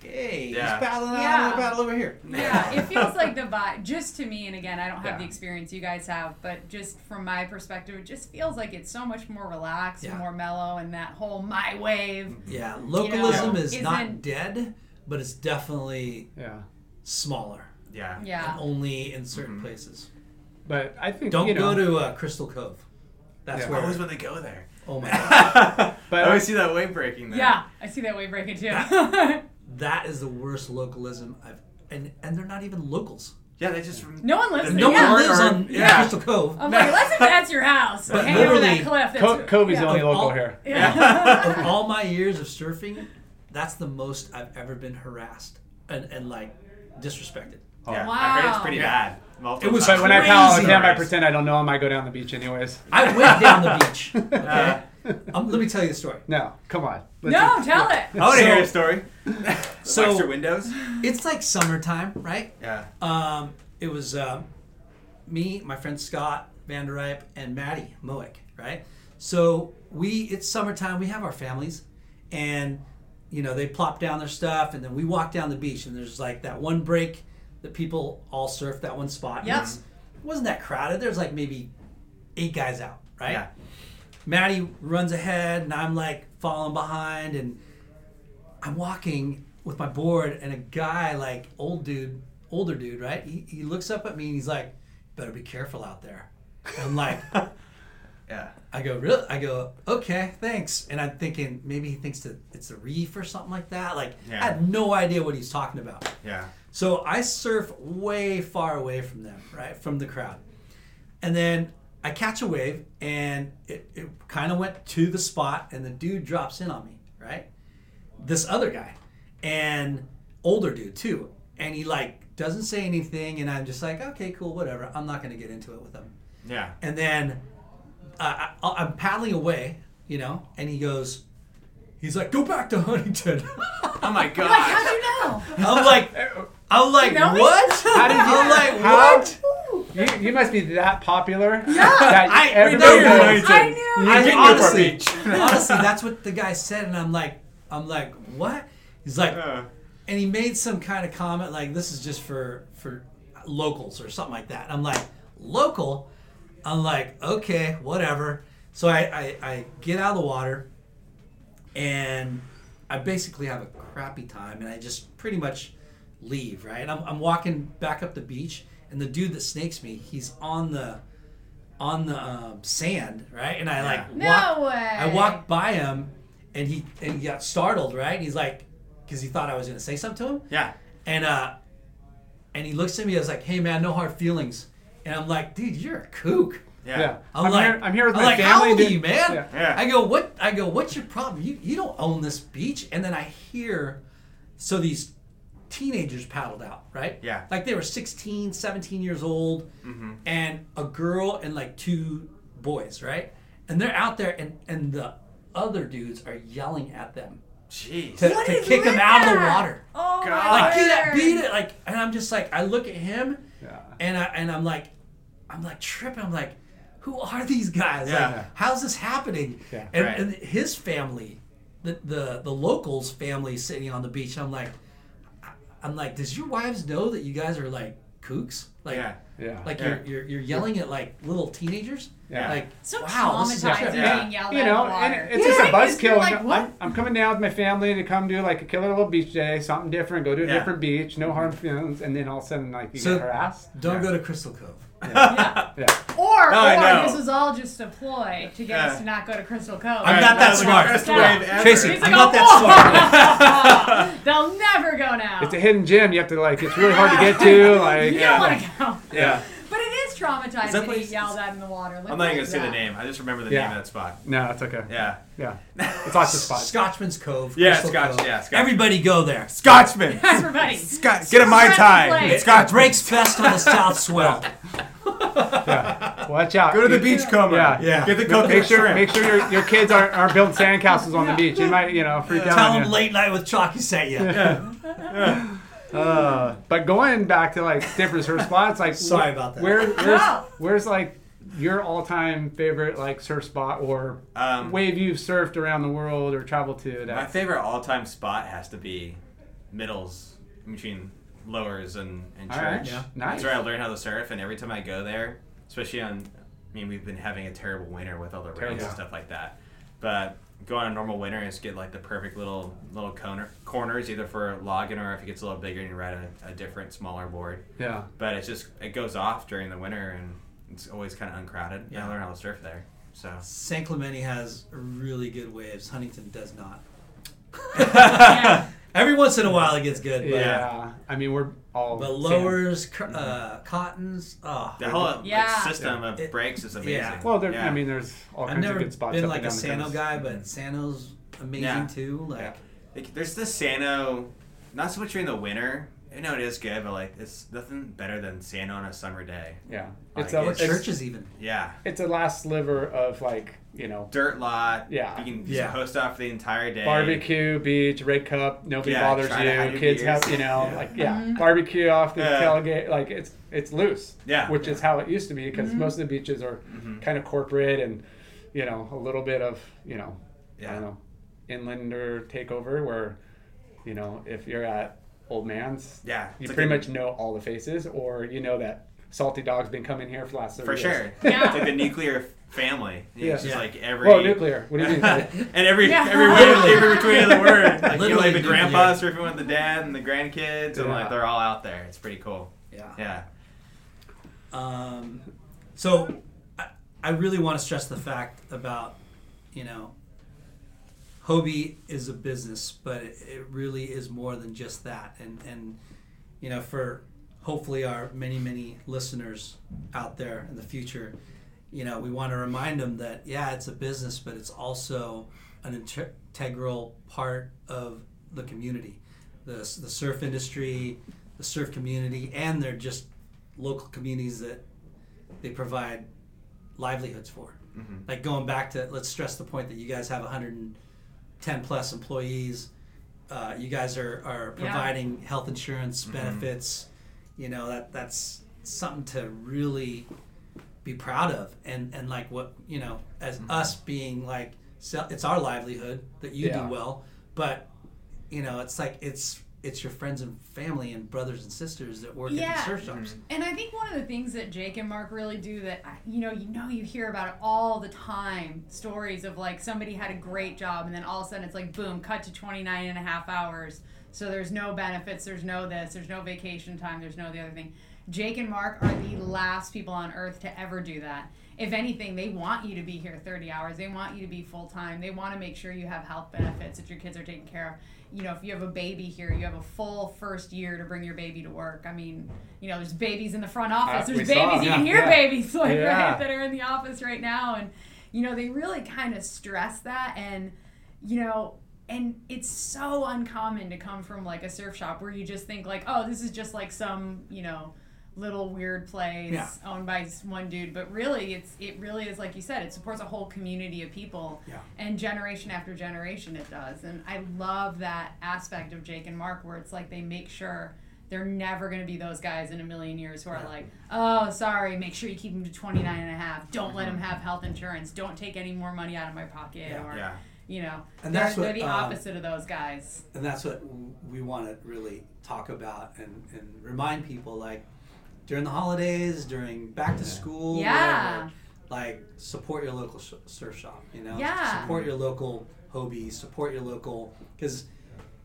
B: okay,
C: Yeah.
B: he's paddling out,
D: Yeah.
B: I'm gonna paddle over here.
D: Yeah, it feels like the vibe. Just to me, and again, I don't have
A: Yeah.
D: the experience you guys have, but just from my perspective, it just feels like it's so much more relaxed
B: Yeah.
D: and more mellow, and that whole my wave.
B: Yeah, localism
D: know,
B: is not
D: isn't-
B: dead, but it's definitely
A: Yeah.
B: smaller
C: Yeah.
D: Yeah.
B: and only in certain places.
A: But I think
B: Don't
A: you know,
B: go to uh, Crystal Cove. That's
A: Yeah.
C: I
B: where.
C: always when they go there.
B: oh my *laughs* god,
A: But
C: I always see that wave breaking there.
D: Yeah, I see that wave breaking too. *laughs*
B: that is the worst localism I've. And and they're not even locals.
C: Yeah, they just.
D: no one lives
B: No
D: yeah.
B: one lives on
C: yeah.
B: Crystal Cove.
D: Oh, I'm like, unless if that's your house,
B: But
D: hang over that
B: literally,
D: cliff. That's,
A: Co- Kobe's
D: yeah.
A: the only local
B: all-
A: here. *laughs*
B: of all my years of surfing, that's the most I've ever been harassed and, and like disrespected.
C: Yeah. I heard it's
D: Wow.
C: pretty bad. Multiple
B: It was
C: times.
A: But when I paddle
B: Crazy.
A: with him, I pretend I don't know him. I go down the beach anyways.
B: I went down the beach. *laughs* Okay, um, let me tell you the story.
A: No, come on. Let's
D: No,
A: just-
D: tell it.
C: I want to hear a story.
B: So-
C: extra windows.
B: It's like summertime, right?
C: Yeah.
B: Um, it was um, me, my friend Scott Vanderripe, and Maddie Moick, right? So we, it's summertime. We have our families, and you know they plop down their stuff, and then we walk down the beach, and there's like that one break that people all surf that one spot. and
D: Yep.
B: it's- It wasn't that crowded. There's like maybe eight guys out, right?
C: Yeah.
B: Maddie runs ahead, and I'm like falling behind, and I'm walking with my board, and a guy, like old dude, older dude, right? He, he looks up at me and he's like, "Better be careful out there." And I'm like, *laughs*
C: Yeah.
B: I go, really? I go, okay, thanks. And I'm thinking maybe he thinks that it's a reef or something like that. Like
C: Yeah.
B: I had no idea what he's talking about.
C: Yeah.
B: So I surf way far away from them, right? From the crowd. And then I catch a wave and it, it kind of went to the spot and the dude drops in on me, right? This other guy and older dude too. And he like doesn't say anything and I'm just like, okay, cool, whatever. I'm not going to get into it with him.
C: Yeah.
B: And then uh, I, I'm paddling away, you know, and he goes, he's like, go back to Huntington. *laughs*
C: Oh my god.
D: Like, how'd you know?
B: I'm like, I'm like,
D: know
B: what?
A: How did you?
B: I'm like,
A: how-
B: what?
A: You, you must be that popular. *laughs* that
B: I-
A: everybody
B: we know you're
A: knows.
D: I knew.
B: I honestly, honestly, *laughs* that's what the guy said, and I'm like, I'm like, what? He's like,
C: Uh.
B: and he made some kind of comment like, this is just for for locals or something like that. I'm like, local? I'm like, okay, whatever. So I I, I get out of the water, and I basically have a crappy time, and I just pretty much leave. Right, and I'm, I'm walking back up the beach, and the dude that snakes me, he's on the on the um, sand, right? And I like
D: No
B: walk,
D: way.
B: I walked by him, and he and he got startled, right? And he's like, because he thought I was gonna say something to him,
C: Yeah.
B: and uh, and he looks at me. I was like, "Hey, man, no hard feelings." And I'm like, "Dude, you're a kook."
C: Yeah.
A: Yeah.
B: I'm,
A: I'm
B: like,
A: here- I'm here with
B: I'm
A: my
B: like, How
A: family,
B: old are you, man?
A: Yeah.
C: Yeah.
B: I go, what? I go, what's your problem? You you don't own this beach. And then I hear, so these teenagers paddled out, right?
C: Yeah.
B: Like they were 16, 17 years old,
A: Mm-hmm.
B: and a girl and like two boys, right? And they're out there, and and the other dudes are yelling at them
C: Jeez.
B: to, to kick them out of the water.
D: Oh
C: God.
B: Like get it, beat it, like, and I'm just like, I look at him,
A: Yeah.
B: and I and I'm like, I'm like tripping. I'm like, who are these guys?
C: Yeah.
B: Like, how's this happening?
A: Yeah.
B: and,
C: Right.
B: and his family, the, the the locals' family, sitting on the beach. I'm like, I'm like, does your wives know that you guys are like kooks? Like,
C: Yeah.
A: Yeah.
B: like
C: Yeah.
B: You're, you're you're yelling at like little teenagers.
A: Yeah.
B: Like,
D: So
B: wow, this is a
D: traumatizing.
C: Yeah.
D: being yelled
A: you know, and
D: water.
A: it's just a
D: Yeah, 'cause you're
A: buzzkill.
D: like,
A: I'm. I'm coming down with my family to come do like a killer little beach day, something different, go to a
C: Yeah.
A: different beach, no harm feelings, and then all of a sudden like you
B: So-
A: get harassed.
B: Don't
C: Yeah.
B: go to Crystal Cove.
A: Yeah.
D: Or,
C: No, I
D: or
C: know.
D: this was all just a ploy to get us to not go to Crystal Cove.
B: I'm not that
C: was the
B: smart.
C: best
D: Yeah.
C: wave ever.
B: Tracey,
D: He's
B: I'm
D: like,
B: not
D: "Oh,
B: that smart. *laughs*
D: They'll never go now.
A: It's a hidden gem. You have to like. It's really hard to get to. *laughs* Like.
D: you don't want to go.
C: Yeah.
D: But it is traumatizing
C: that
D: to
C: place-
D: get yelled at in the water. Like,
C: I'm not even gonna
D: is
C: say the name. I just remember the
A: Yeah.
C: name of that spot.
A: No, it's okay.
C: Yeah.
A: Yeah. *laughs* It's lots of spots.
B: Scotchman's Cove.
C: Yeah,
B: Crystal
C: Scotch-
B: Cove.
C: yeah, Scotch-
B: Everybody go there.
C: Scotchman. *laughs*
D: Everybody.
C: Scotch. Get a mai tai.
D: Scotch
C: It's
B: It breaks best on the South *laughs* Swell. Yeah.
A: Watch out.
C: Go to the beachcomber.
A: Yeah.
B: Yeah.
C: Get the
A: Make sure,
C: shrimp.
A: make sure your, your kids aren't, aren't building sandcastles on the beach. It might, you know, freak out
B: Tell
A: on
B: them
A: you.
B: late night with Chalky sent you.
A: Uh, but going back to like different surf spots, like *laughs*
B: Sorry about that.
A: Where, where's, where's like your all-time favorite like surf spot or
C: Um,
A: wave you've surfed around the world or traveled to?
C: My favorite all-time spot has to be middles in between lowers and, and church.
A: right.
B: Yeah.
A: Nice.
C: That's where I learned how to surf, and every time I go there, especially on, I mean, we've been having a terrible winter with all the rain
A: Terrible.
C: and stuff like that. But go on a normal winter and just get like the perfect little little corner corners, either for logging or if it gets a little bigger, and you ride a, a different smaller board.
A: yeah.
C: But it's just it goes off during the winter and it's always kind of uncrowded. Yeah,
B: Yeah.
C: I learned how to surf there. So
B: San Clemente has really good waves. Huntington does not. *laughs*
D: Yeah.
B: Every once in a while it gets good, but,
A: Yeah. I mean, we're all
B: but lowers, cr- uh, cottons, oh.
C: the whole like,
D: Yeah.
C: system of
B: It-
C: breaks is amazing.
B: yeah.
A: Well, there,
C: Yeah.
A: I mean, there's all kinds of good spots.
B: I've never been
A: up
B: like a
A: down
B: Sano
A: coast.
B: guy, but Sano's amazing
C: Yeah.
B: too. Like,
C: Yeah. Like, there's the Sano, not so much during the winter. I know it is good, but like it's nothing better than Sano on a summer day.
A: Yeah.
C: Like,
A: It's a,
B: or
C: it's-
A: it's,
B: churches even.
C: Yeah,
A: it's a last sliver of like, you know,
C: dirt lot.
A: Yeah.
C: you can just
B: Yeah.
C: host off the entire day.
A: barbecue, beach, red cup, nobody
C: Yeah,
A: bothers
C: try to hide
A: you.
C: your
A: Kids
C: beers.
A: have, you know,
B: Yeah.
A: like yeah, barbecue off the
C: Yeah.
A: tailgate. Like it's it's loose.
C: Yeah.
A: Which is how it used to be because most of the beaches are
C: Mm-hmm.
A: kind of corporate and you know a little bit of you know I
C: Yeah.
A: don't know inlander takeover where you know if you're at Old Man's
C: Yeah,
A: you pretty
C: a-
A: much know all the faces or you know that Salty Dog's been coming here for the last 30
C: for
A: years.
C: sure. *laughs*
D: Yeah.
C: It's like the nuclear family.
A: Yeah.
C: It's just
B: Yeah.
C: like every.
A: Whoa, nuclear. What do you mean? *laughs*
C: and every
D: Yeah.
C: every way, *laughs* every which way of the word. Like you know,
B: Literally
C: like the
B: nuclear.
C: grandpa surfing with the dad and the grandkids, and like they're all out there. It's pretty cool.
B: Yeah.
C: Yeah.
B: Um, so I, I really want to stress the fact about, you know, Hobie is a business, but it, it really is more than just that. And, and, you know, for hopefully our many, many listeners out there in the future, you know, we want to remind them that, yeah, it's a business, but it's also an inter- integral part of the community. The, the surf industry, the surf community, and they're just local communities that they provide livelihoods for. Mm-hmm. Like going back to, let's stress the point that you guys have 110 plus employees. Uh, you guys are, are
D: Yeah.
B: providing health insurance benefits. You know that that's something to really be proud of. And and like what you know, as us being like, it's our livelihood that you
A: Yeah.
B: do well, but you know, it's like it's it's your friends and family and brothers and sisters that work at
D: Yeah.
B: the surf shops. Mm-hmm.
D: And I think one of the things that Jake and Mark really do that you know, you know, you hear about it all the time. Stories of like somebody had a great job and then all of a sudden it's like boom, cut to 29 and a half hours. So there's no benefits, there's no this, there's no vacation time, there's no the other thing. Jake and Mark are the last people on earth to ever do that. If anything, they want you to be here 30 hours. They want you to be full time. They want to make sure you have health benefits, that your kids are taken care of. You know, if you have a baby here, you have a full first year to bring your baby to work. I mean, you know, there's babies in the front office.
A: Uh,
D: There's babies. you can hear babies *laughs* like
A: Yeah.
D: right that are in the office right now, and you know, they really kind of stress that and you know and it's so uncommon to come from like a surf shop where you just think like oh this is just like some you know little weird place
B: Yeah.
D: owned by one dude but really it's it really is like you said it supports a whole community of people
B: Yeah.
D: and generation after generation it does and i love that aspect of jake and mark where it's like they make sure they're never going to be those guys in a million years who are like oh sorry make sure you keep them to 29 and a half don't let them have health insurance don't take any more money out of my pocket
B: Yeah.
D: or
C: Yeah.
D: you know
B: And
D: they're,
B: that's
D: they're
B: what,
D: the
B: um,
D: opposite of those guys
B: and that's what we want to really talk about and, and remind people like during the holidays during back to school
D: Yeah.
B: whatever, like support your local sh- surf shop you know
D: Yeah.
B: support your local Hobie's support your local because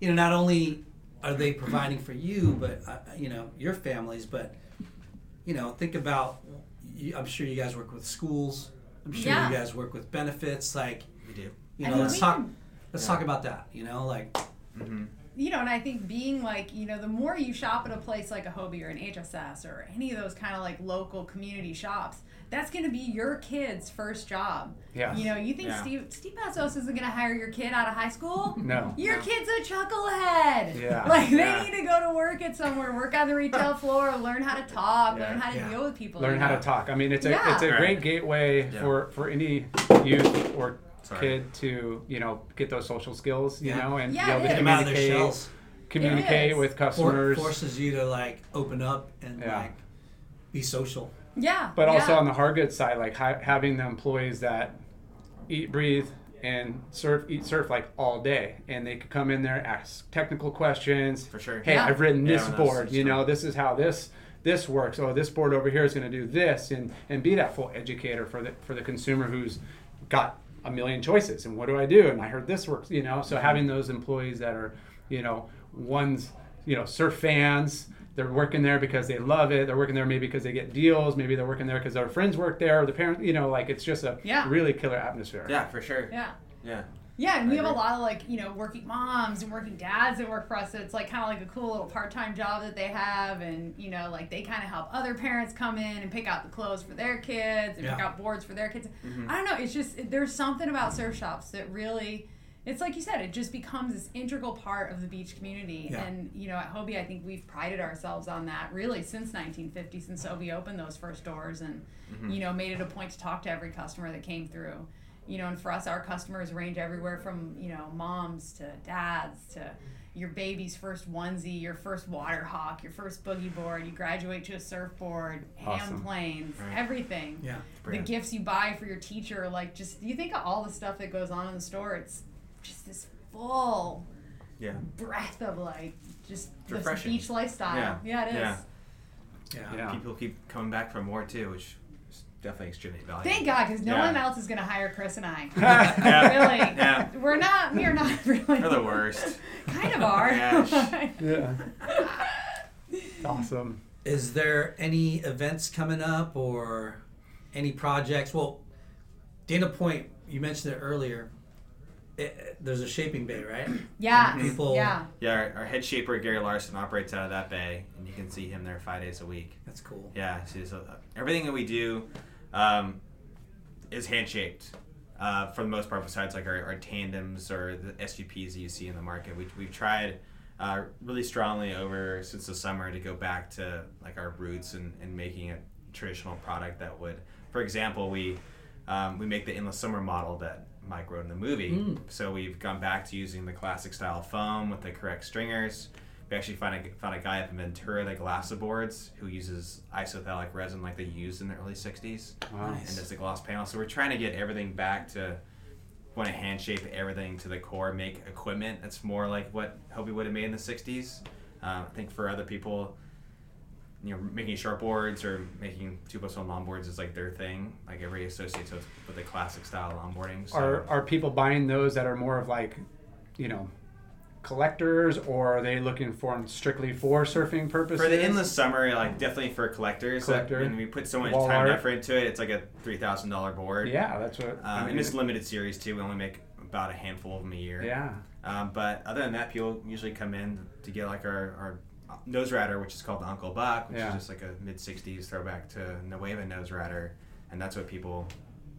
B: you know not only are they providing for you but uh, you know your families but you know think about you, i'm sure you guys work with schools i'm sure
D: Yeah.
B: you guys work with benefits like
C: We do.
B: you
D: I
B: know
D: mean,
B: let's
D: we
B: talk
D: can-
B: let's talk about that you know like
D: you know, and I think being like, you know, the more you shop at a place like a Hobie or an HSS or any of those kind of like local community shops, that's going to be your kid's first job.
A: Yes.
D: You know, you think
C: Yeah.
D: Steve Steve Passos isn't going to hire your kid out of high school?
A: No.
D: Your kid's a chucklehead.
A: Yeah. *laughs*
D: Like they
C: Yeah.
D: need to go to work at somewhere, work on the retail *laughs* floor, learn how to talk,
C: Yeah.
D: learn how to
B: Yeah.
D: deal with people.
A: learn how
D: know?
A: to talk. I mean, it's a
D: Yeah.
A: it's a
C: Right.
A: great gateway
C: Yeah.
A: for for any youth or
C: Sorry.
A: kid to you know get those social skills, you
B: Yeah.
A: know, and
D: Yeah,
A: be able to
D: is.
B: Out of their
A: communicate,
B: shells.
A: communicate
D: is.
A: with
B: For-
A: customers.
B: forces you to like open up and
A: Yeah.
B: like be social.
D: Yeah.
A: But also
D: yeah.
A: on the hard goods side, like ha- having the employees that eat, breathe, and surf, eat, surf like all day, and they could come in there, ask technical questions.
C: For sure.
A: Hey,
D: Yeah.
A: I've written this
C: that's
A: board. You know, this is how this this works. Oh, this board over here is going to do this, and and be that full educator for the for the consumer who's got a million choices. And what do I do? And I heard this works. You know, so mm-hmm. having those employees that are, you know, ones, you know, surf fans. They're working there because they love it. They're working there maybe because they get deals. Maybe they're working there because their friends work there or the parents. You know, like it's just a
D: Yeah.
A: really killer atmosphere.
C: Yeah, for sure.
D: Yeah.
C: Yeah.
D: Yeah, and we have a lot of like, you know, working moms and working dads that work for us. So it's like kind of like a cool little part time job that they have. And, you know, like they kind of help other parents come in and pick out the clothes for their kids and pick out boards for their kids.
C: Mm-hmm.
D: I don't know. It's just, there's something about surf shops that really, it's like you said, it just becomes this integral part of the beach community.
B: Yeah.
D: And, you know, at Hobie, I think we've prided ourselves on that really since 1950, since Hobie opened those first doors and,
C: Mm-hmm.
D: you know, made it a point to talk to every customer that came through you know and for us our customers range everywhere from you know moms to dads to your baby's first onesie your first water hawk your first boogie board you graduate to a surfboard hand planes
C: Right.
D: everything
B: Yeah.
D: the gifts you buy for your teacher like just you think of all the stuff that goes on in the store it's just this full
C: Yeah.
D: breath of like just
C: the
D: beach lifestyle
C: Yeah.
D: it is
C: Yeah.
B: Yeah.
A: Yeah.
C: People keep coming back for more too, which is definitely extremely valuable.
D: Thank God, because no
C: Yeah.
D: one else is going to hire Chris and I. *laughs*
C: Yeah.
D: really,
C: Yeah.
D: we're not. We are not *laughs* really.
C: They're the worst.
D: kind of are.
C: Yeah. *laughs*
A: Yeah. Awesome.
B: Is there any events coming up or any projects? Well, Dana Point, you mentioned it earlier. It, there's a shaping bay, right?
D: yeah.
B: People-
D: Yeah.
C: Yeah, our, our head shaper Gary Larson operates out of that bay, and you can see him there five days a week.
B: That's cool.
C: Yeah, so, so uh, everything that we do um, is hand shaped uh, for the most part. Besides like our, our tandems or the SUPs that you see in the market, we we've tried uh, really strongly over since the summer to go back to like our roots and, and making a traditional product that would, for example, we um, we make the endless summer model that Mike wrote in the movie. So we've gone back to using the classic style foam with the correct stringers. We actually found a, found a guy up in Ventura that Glassa boards who uses isophthalic resin like they used in the early 60s
A: Wow.
C: and does the gloss panel. So we're trying to get everything back to want to hand shape everything to the core, make equipment that's more like what Hobie would have made in the 60s. Um, I think for other people, you know, making short boards or making two post on longboards is like their thing. Like everybody associates with, with the classic style longboarding. So
A: Are are people buying those that are more of like, you know, collectors, or are they looking for them strictly for surfing purposes?
C: for the endless summer, like definitely for collectors.
A: Collector.
C: and we put so much
A: Wall
C: time and effort into it. It's like a three thousand dollar board.
A: Yeah, that's what. I
C: Um,
A: mean,
C: and it's limited series too. We only make about a handful of them a year.
A: yeah.
C: Um, but other than that, people usually come in to get like our, our nose rider, which is called the Uncle Buck, which
A: Yeah.
C: is just like a mid '60s throwback to Nuuhiwa nose rider, and that's what people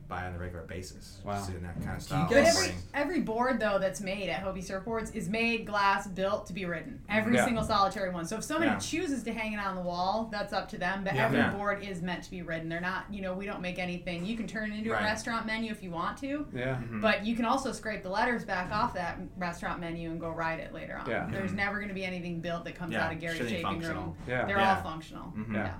C: buy on a regular basis.
A: Wow.
C: Just in that kind of
B: Do
C: style.
D: But every every board though that's made at Hobie Surfboards is made glass built to be ridden. Every
A: Yeah.
D: single solitary one. So if somebody
C: Yeah.
D: chooses to hang it on the wall, that's up to them. But
B: Yeah.
D: every
C: Yeah.
D: board is meant to be ridden. They're not. You know, we don't make anything. You can turn it into
C: Right.
D: a restaurant menu if you want to.
A: Yeah.
C: Mm-hmm.
D: But you can also scrape the letters back off that restaurant menu and go ride it later on.
A: Yeah.
D: There's never going to be anything built that comes
C: Yeah,
D: out of Gary's
C: should
D: shaping
C: functional.
D: room.
A: Yeah.
D: They're
C: Yeah.
D: all functional.
C: Mhm.
A: Yeah.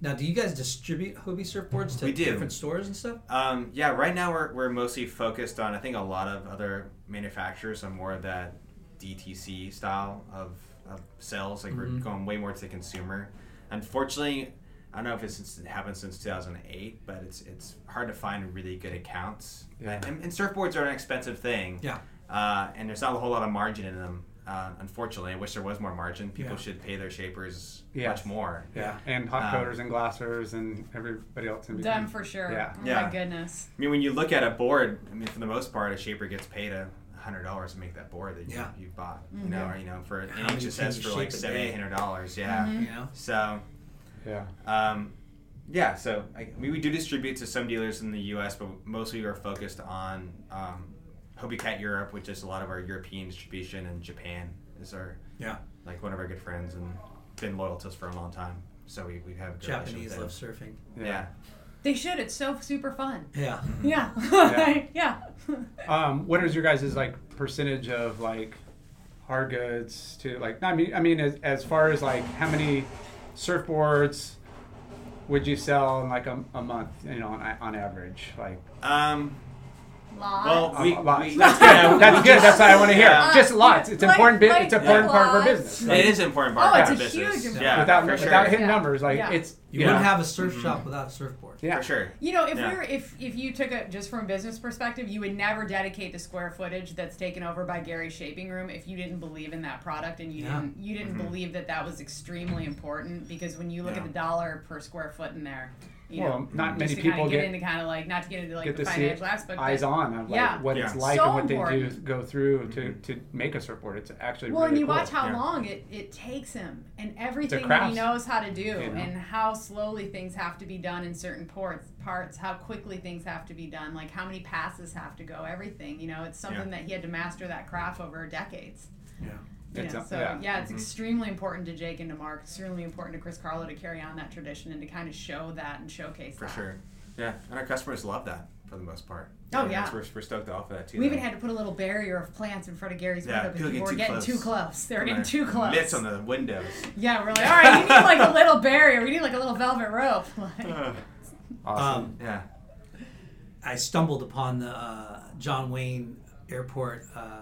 B: Now, do you guys distribute Hobie surfboards to
C: We do.
B: different stores and stuff?
C: Um, yeah, right now we're, we're mostly focused on, I think a lot of other manufacturers are more of that DTC style of, of sales. Like we're going way more to the consumer. Unfortunately, I don't know if it's since it happened since 2008, but it's it's hard to find really good accounts.
A: Yeah.
C: And, and surfboards are an expensive thing.
B: Yeah.
C: Uh, and there's not a whole lot of margin in them. Uh, unfortunately, I wish there was more margin. People
B: Yeah.
C: should pay their shapers
A: Yes.
C: much more.
A: Yeah. And hot
C: Um,
A: and glassers and everybody else in between.
D: Them for sure.
A: Yeah.
D: Oh
C: Yeah.
D: my goodness.
C: I mean, when you look at a board, I mean, for the most part, a shaper gets paid a hundred dollars to make that board that you,
B: Yeah.
C: you bought. You know, or you know, for an
B: How many
C: HSS for like
B: a
C: seven, eight hundred dollars. Yeah.
B: You know?
C: So,
A: Yeah.
C: um, yeah. So I, we, we do distribute to some dealers in the U.S., but mostly we're focused on um, Hobie Cat Europe, which is a lot of our European distribution, and Japan is our
B: Yeah.
C: like one of our good friends and been loyal to us for a long time. So we, we have a good
B: Japanese
C: relationship
B: love
C: with them.
B: surfing.
C: Yeah.
D: They should. It's so super fun.
B: Yeah.
D: Yeah. *laughs* *laughs*
A: Yeah.
D: yeah. *laughs*
A: Um, what is your guys' like percentage of like hard goods to like. I mean, I mean, as, as far as like how many surfboards would you sell in like a, a month? You know, on, on average, like.
C: Um,
D: Lots.
C: well, we,
A: lots.
C: we
A: that's good. *laughs* That's
C: just-
A: good. That's what I want to hear.
C: Yeah.
A: Just lots. It's
D: Like-
A: important. bit
D: like
A: it's an important part of our
D: lots.
A: business.
C: It is an important part
D: Oh,
C: of
D: it's
C: our
D: a huge
C: business.
D: important
C: Yeah,
A: without
C: for sure.
A: without hitting
D: Yeah.
A: numbers, like
D: Yeah.
A: it's
B: You
A: yeah.
B: wouldn't have a surf mm-hmm. shop without a surfboard.
A: yeah.
C: For sure.
D: You know, if
C: Yeah.
D: we were, if if you took it just from a business perspective, you would never dedicate the square footage that's taken over by Gary's Shaping Room if you didn't believe in that product and you
B: Yeah.
D: didn't you didn't mm-hmm. believe that that was extremely important because when you look
C: Yeah.
D: at the dollar per square foot in there, you
A: Well,
D: know, mm-hmm.
A: not
D: just
A: many
D: to
A: people
D: kinda get,
A: get-
D: into kind of like not to get into like
A: Get
D: the
A: to see
D: financial aspect,
A: eyes
D: but,
A: on of like
D: Yeah.
A: what
C: Yeah.
A: it's like
D: So
A: and what they do go through to, to make a surfboard. It's actually
D: Well,
A: really
D: and you
A: cool.
D: watch how
C: Yeah.
D: long it, it takes him and everything that he knows how to do
A: you know?
D: and how slowly things have to be done in certain ports, parts, how quickly things have to be done, like how many passes have to go, everything. You know, it's something
C: Yeah.
D: that he had to master that craft over decades.
B: Yeah.
D: You
A: It's
D: know,
A: a-
D: so
A: yeah.
D: yeah,
C: Mm-hmm.
D: it's extremely important to Jake and to Mark. Extremely important to Chris Carlo to carry on that tradition and to kind of show that and showcase that.
C: For
D: that.
C: sure. Yeah, and our customers love that for the most part.
D: Oh,
C: And
D: yeah.
C: We're, we're stoked to offer that too.
D: We even
C: though.
D: had to put a little barrier of plants in front of Gary's
C: Yeah,
D: window because
C: people
D: people
C: get
D: were getting
C: close.
D: too close. They were
C: Put
D: getting
C: our
D: too close.
C: Mitts on the windows.
D: Yeah, we're like, all right, we need like a little barrier. We need like a little velvet rope. *laughs* Like,
A: awesome.
B: Um,
C: Yeah.
B: I stumbled upon the uh, John Wayne Airport. Uh,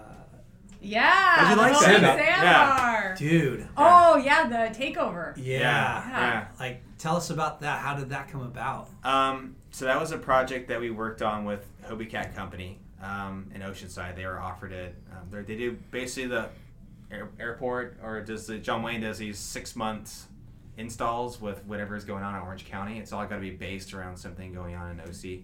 D: yeah.
C: How'd you
D: the
C: like
D: whole
C: that?
D: Sandbar.
B: dude.
D: Oh yeah, the takeover.
B: Yeah.
C: Yeah.
B: Like, tell us about that. How did that come about?
C: Um, so that was a project that we worked on with Hobie Cat Company um, in Oceanside. They were offered it. Um, they're- they do basically the air, airport, or does the John Wayne does these six months installs with whatever is going on in Orange County. It's all got to be based around something going on in OC.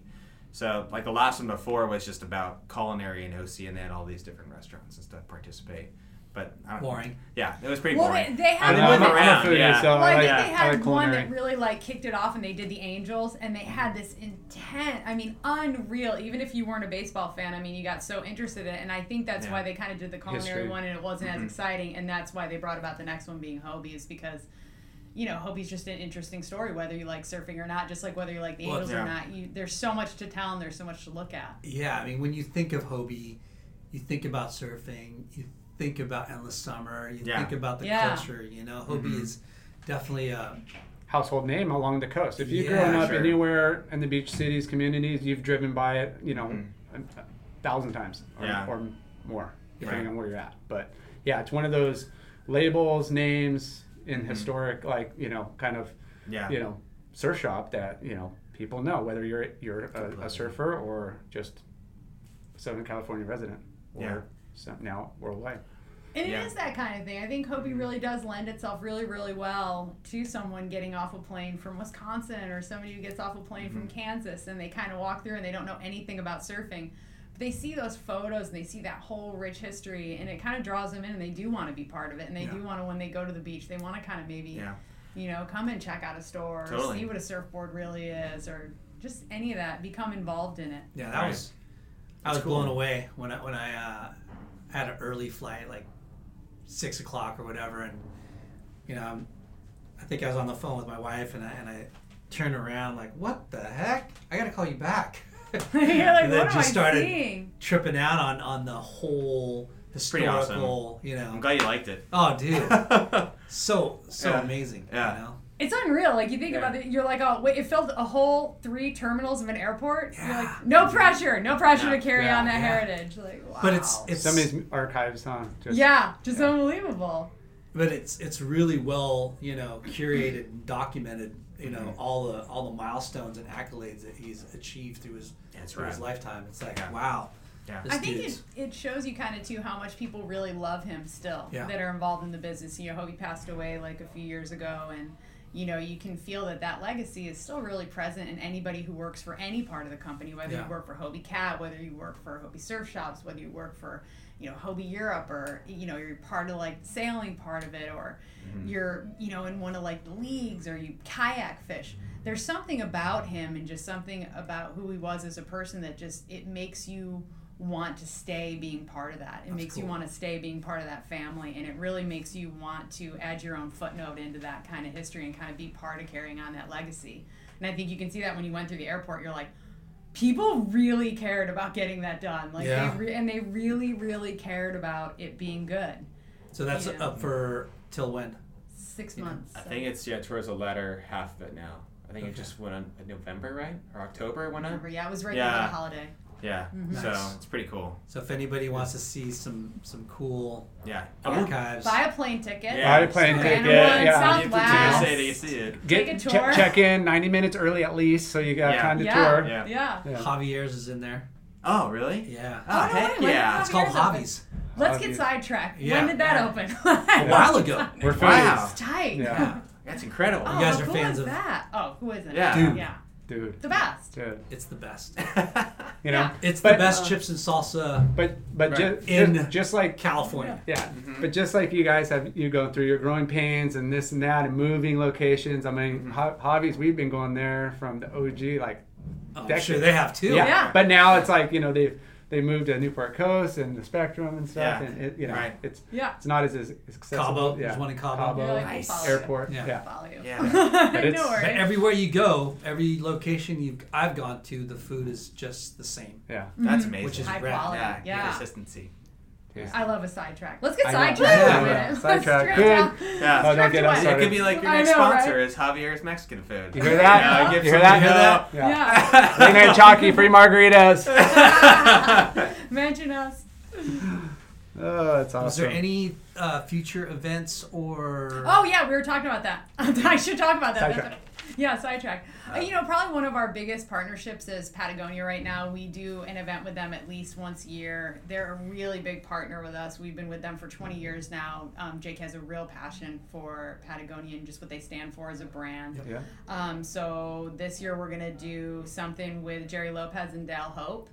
C: So like the last one before was just about culinary and OC, and they had all these different restaurants and stuff participate. But I don't,
B: Boring.
C: Yeah, it was pretty
D: Well,
C: boring.
D: they, they had
C: they
D: one
C: move
A: I'm a-
D: that
C: around,
A: I'm a foodie,
C: yeah.
A: so
D: Well, I
A: I
D: think
A: like,
D: they had
A: like
D: one that really like kicked it off, and they did the Angels, and they had this intent. I mean, unreal. Even if you weren't a baseball fan, I mean, you got so interested in it, and I think that's
C: Yeah.
D: why they kind of did the culinary
A: History.
D: one, and it wasn't
C: Mm-hmm.
D: as exciting, and that's why they brought about the next one being Hobie, is because. You know, Hobie's just an interesting story, whether you like surfing or not. Just like whether you like the
B: Well,
D: Angels
C: yeah.
D: or not, you there's so much to tell and there's so much to look at.
B: Yeah, I mean, when you think of Hobie, you think about surfing, you think about endless summer, you
C: Yeah.
B: think about the
D: Yeah.
B: culture. You know, Hobie mm-hmm. is definitely a
A: household name along the coast. If you've
B: Yeah,
A: grown up
C: sure.
A: anywhere in the beach cities, communities, you've driven by it, you know, mm-hmm. a, a thousand times or,
C: Yeah.
A: or more, depending
C: Right.
A: on where you're at. But yeah, it's one of those labels, names in mm-hmm. historic, like you know, kind of,
C: yeah.
A: you know, surf shop that you know people know whether you're you're a, a surfer or just Southern California resident or
C: Yeah.
A: some, now worldwide.
D: And
C: Yeah.
D: it is that kind of thing. I think Hobie mm-hmm. really does lend itself really, really well to someone getting off a plane from Wisconsin or somebody who gets off a plane from mm-hmm. Kansas and they kind of walk through and they don't know anything about surfing. But they see those photos and they see that whole rich history and it kind of draws them in and they do want to be part of it. And they do want to, when they go to the beach, they want to kind of maybe,
C: Yeah.
D: you know, come and check out a store or
C: Totally.
D: see what a surfboard really is or just any of that. Become involved in it.
B: yeah. That
C: Right.
B: was I was
C: cool.
B: blown away when I when I uh, had an early flight, like six o'clock or whatever, and you know, I'm, I think I was on the phone with my wife, and I and I turned around like, what the heck? I got to call you back. *laughs*
D: You're like,
B: and then
D: what am
B: just
D: I
B: started
D: seeing?
B: tripping out on on the whole
C: pretty awesome.
B: historical, you know.
C: I'm glad you liked it.
B: Oh, dude, *laughs* so so
C: Yeah.
B: amazing.
C: Yeah.
B: You know?
D: It's unreal. Like you think
C: Yeah.
D: about it, you're like, oh wait, it filled a whole three terminals of an airport. You're
B: Yeah.
D: like, no pressure, no pressure
C: Yeah.
D: to carry
A: Yeah.
D: on that
B: Yeah.
D: heritage. Like, wow.
B: But it's it's
A: Some of these archives, huh? Just,
D: yeah, just unbelievable.
B: but it's it's really well you know curated and documented. You know
C: Mm-hmm.
B: all the all the milestones and accolades that he's achieved through his
C: That's
B: through his lifetime. It's like
C: Yeah.
B: wow.
C: Yeah.
B: This
D: I think it, it shows you kind of too how much people really love him still
B: Yeah.
D: that are involved in the business. You know, Hobie passed away like a few years ago, and you know you can feel that that legacy is still really present in anybody who works for any part of the company, whether
B: Yeah.
D: you work for Hobie Cat, whether you work for Hobie Surf Shops, whether you work for you know Hobie Europe, or you know you're part of like the sailing part of it, or mm-hmm. you're you know in one of like the leagues, or you kayak fish. There's something about him and just something about who he was as a person that just it makes you want to stay being part of that. It makes you want to stay being part of that family, and it really makes you want to add your own footnote into that kind of history and kind of be part of carrying on that legacy. And I think you can see that when you went through the airport, you're like, people really cared about getting that done, like
B: Yeah.
D: they re- and they really, really cared about it being good.
B: So that's
D: Yeah.
B: up for till when?
D: Six months.
C: I
D: so-
C: think it's yeah towards the latter half of it now. I think it just went on in November, right? Or October it went on?
D: Remember, yeah, it was right
C: Yeah.
D: before the holiday.
C: Yeah.
D: Mhm.
C: So
B: Nice.
C: it's pretty cool.
B: So if anybody wants to see some some cool
C: Yeah.
B: archives,
D: Buy a plane ticket.
C: Yeah.
A: Buy a plane
D: Random
A: ticket,
D: one,
A: yeah.
C: You have to
D: Southwest.
C: take a see it.
A: Get
D: Take a
A: che-
D: tour.
A: check in 90 minutes early at least, so you got
C: Yeah.
A: time to
D: Yeah.
A: tour.
C: Yeah.
D: Yeah.
A: Yeah.
B: Javier's is in there.
C: Oh really?
B: Yeah.
C: Oh,
D: no
C: heck
D: way,
C: yeah.
B: It's called Hobbies.
D: Let's
A: Hobbies.
D: get sidetracked.
B: Yeah.
D: When did that
B: Yeah.
D: open?
B: A *laughs* while ago.
A: We're foodies.
C: Wow.
D: It's tight.
A: Yeah.
C: That's incredible.
D: Oh,
B: You guys are
D: who
B: fans
D: is
B: of-
D: that? Oh, who isn't?
C: Yeah.
B: Dude.
D: Yeah.
A: Dude,
D: The best.
A: dude.
B: It's the best. *laughs*
A: You know,
D: Yeah.
B: It's
A: But-
B: the best chips and salsa
A: but but
C: Right.
A: just,
B: In
A: just just like
B: California.
A: Yeah,
C: Mm-hmm.
A: but just like you guys have, you go through your growing pains and this and that, and moving locations. I mean,
C: Mm-hmm.
A: ho- hobbies. We've been going there from the OG, like
B: Oh, sure they have too.
A: yeah.
D: Yeah.
A: But now it's like you know they they moved to Newport Coast and the Spectrum and stuff,
C: Yeah.
A: and it, you know
C: Right.
A: it's
D: Yeah.
A: it's not as, as accessible.
B: Cabo.
A: Yeah.
B: There's one in Cabo.
A: Cabo
D: You're like,
C: Nice.
D: I'll follow you.
A: Airport.
B: Yeah.
A: Yeah.
D: Follow you.
C: Yeah. *laughs*
A: But it's-
D: no
B: But everywhere you go, every location you I've gone to, the food is just the same.
A: Yeah. Mm-hmm.
C: That's amazing.
B: Which is
D: High
B: rad.
D: quality.
C: yeah,
D: Yeah.
C: consistency.
D: I love a sidetrack. Let's get
A: I know.
D: sidetracked
A: Yeah. Yeah. Sidetrack. Good.
C: Yeah.
A: Oh, don't get us
D: away.
C: It could be like your next
D: know,
C: sponsor
D: right?
C: is Javier's Mexican food.
A: You hear that?
C: You know, give
A: You hear that?
C: you hear that?
A: Yeah.
D: Yeah.
A: Late night chalky, free margaritas. *laughs*
D: Mention us.
A: Oh, that's awesome.
B: Was there any uh, future events or?
D: Oh yeah, we were talking about that. *laughs* I should talk about that.
A: Sidetrack.
D: yeah, sidetrack. Uh, you know, probably one of our biggest partnerships is Patagonia right now. We do an event with them at least once a year. They're a really big partner with us. We've been with them for 20 years now. Um, Jake has a real passion for Patagonia and just what they stand for as a brand.
A: Yeah.
D: Um, so this year we're gonna do something with Gerry Lopez and Dale Hope.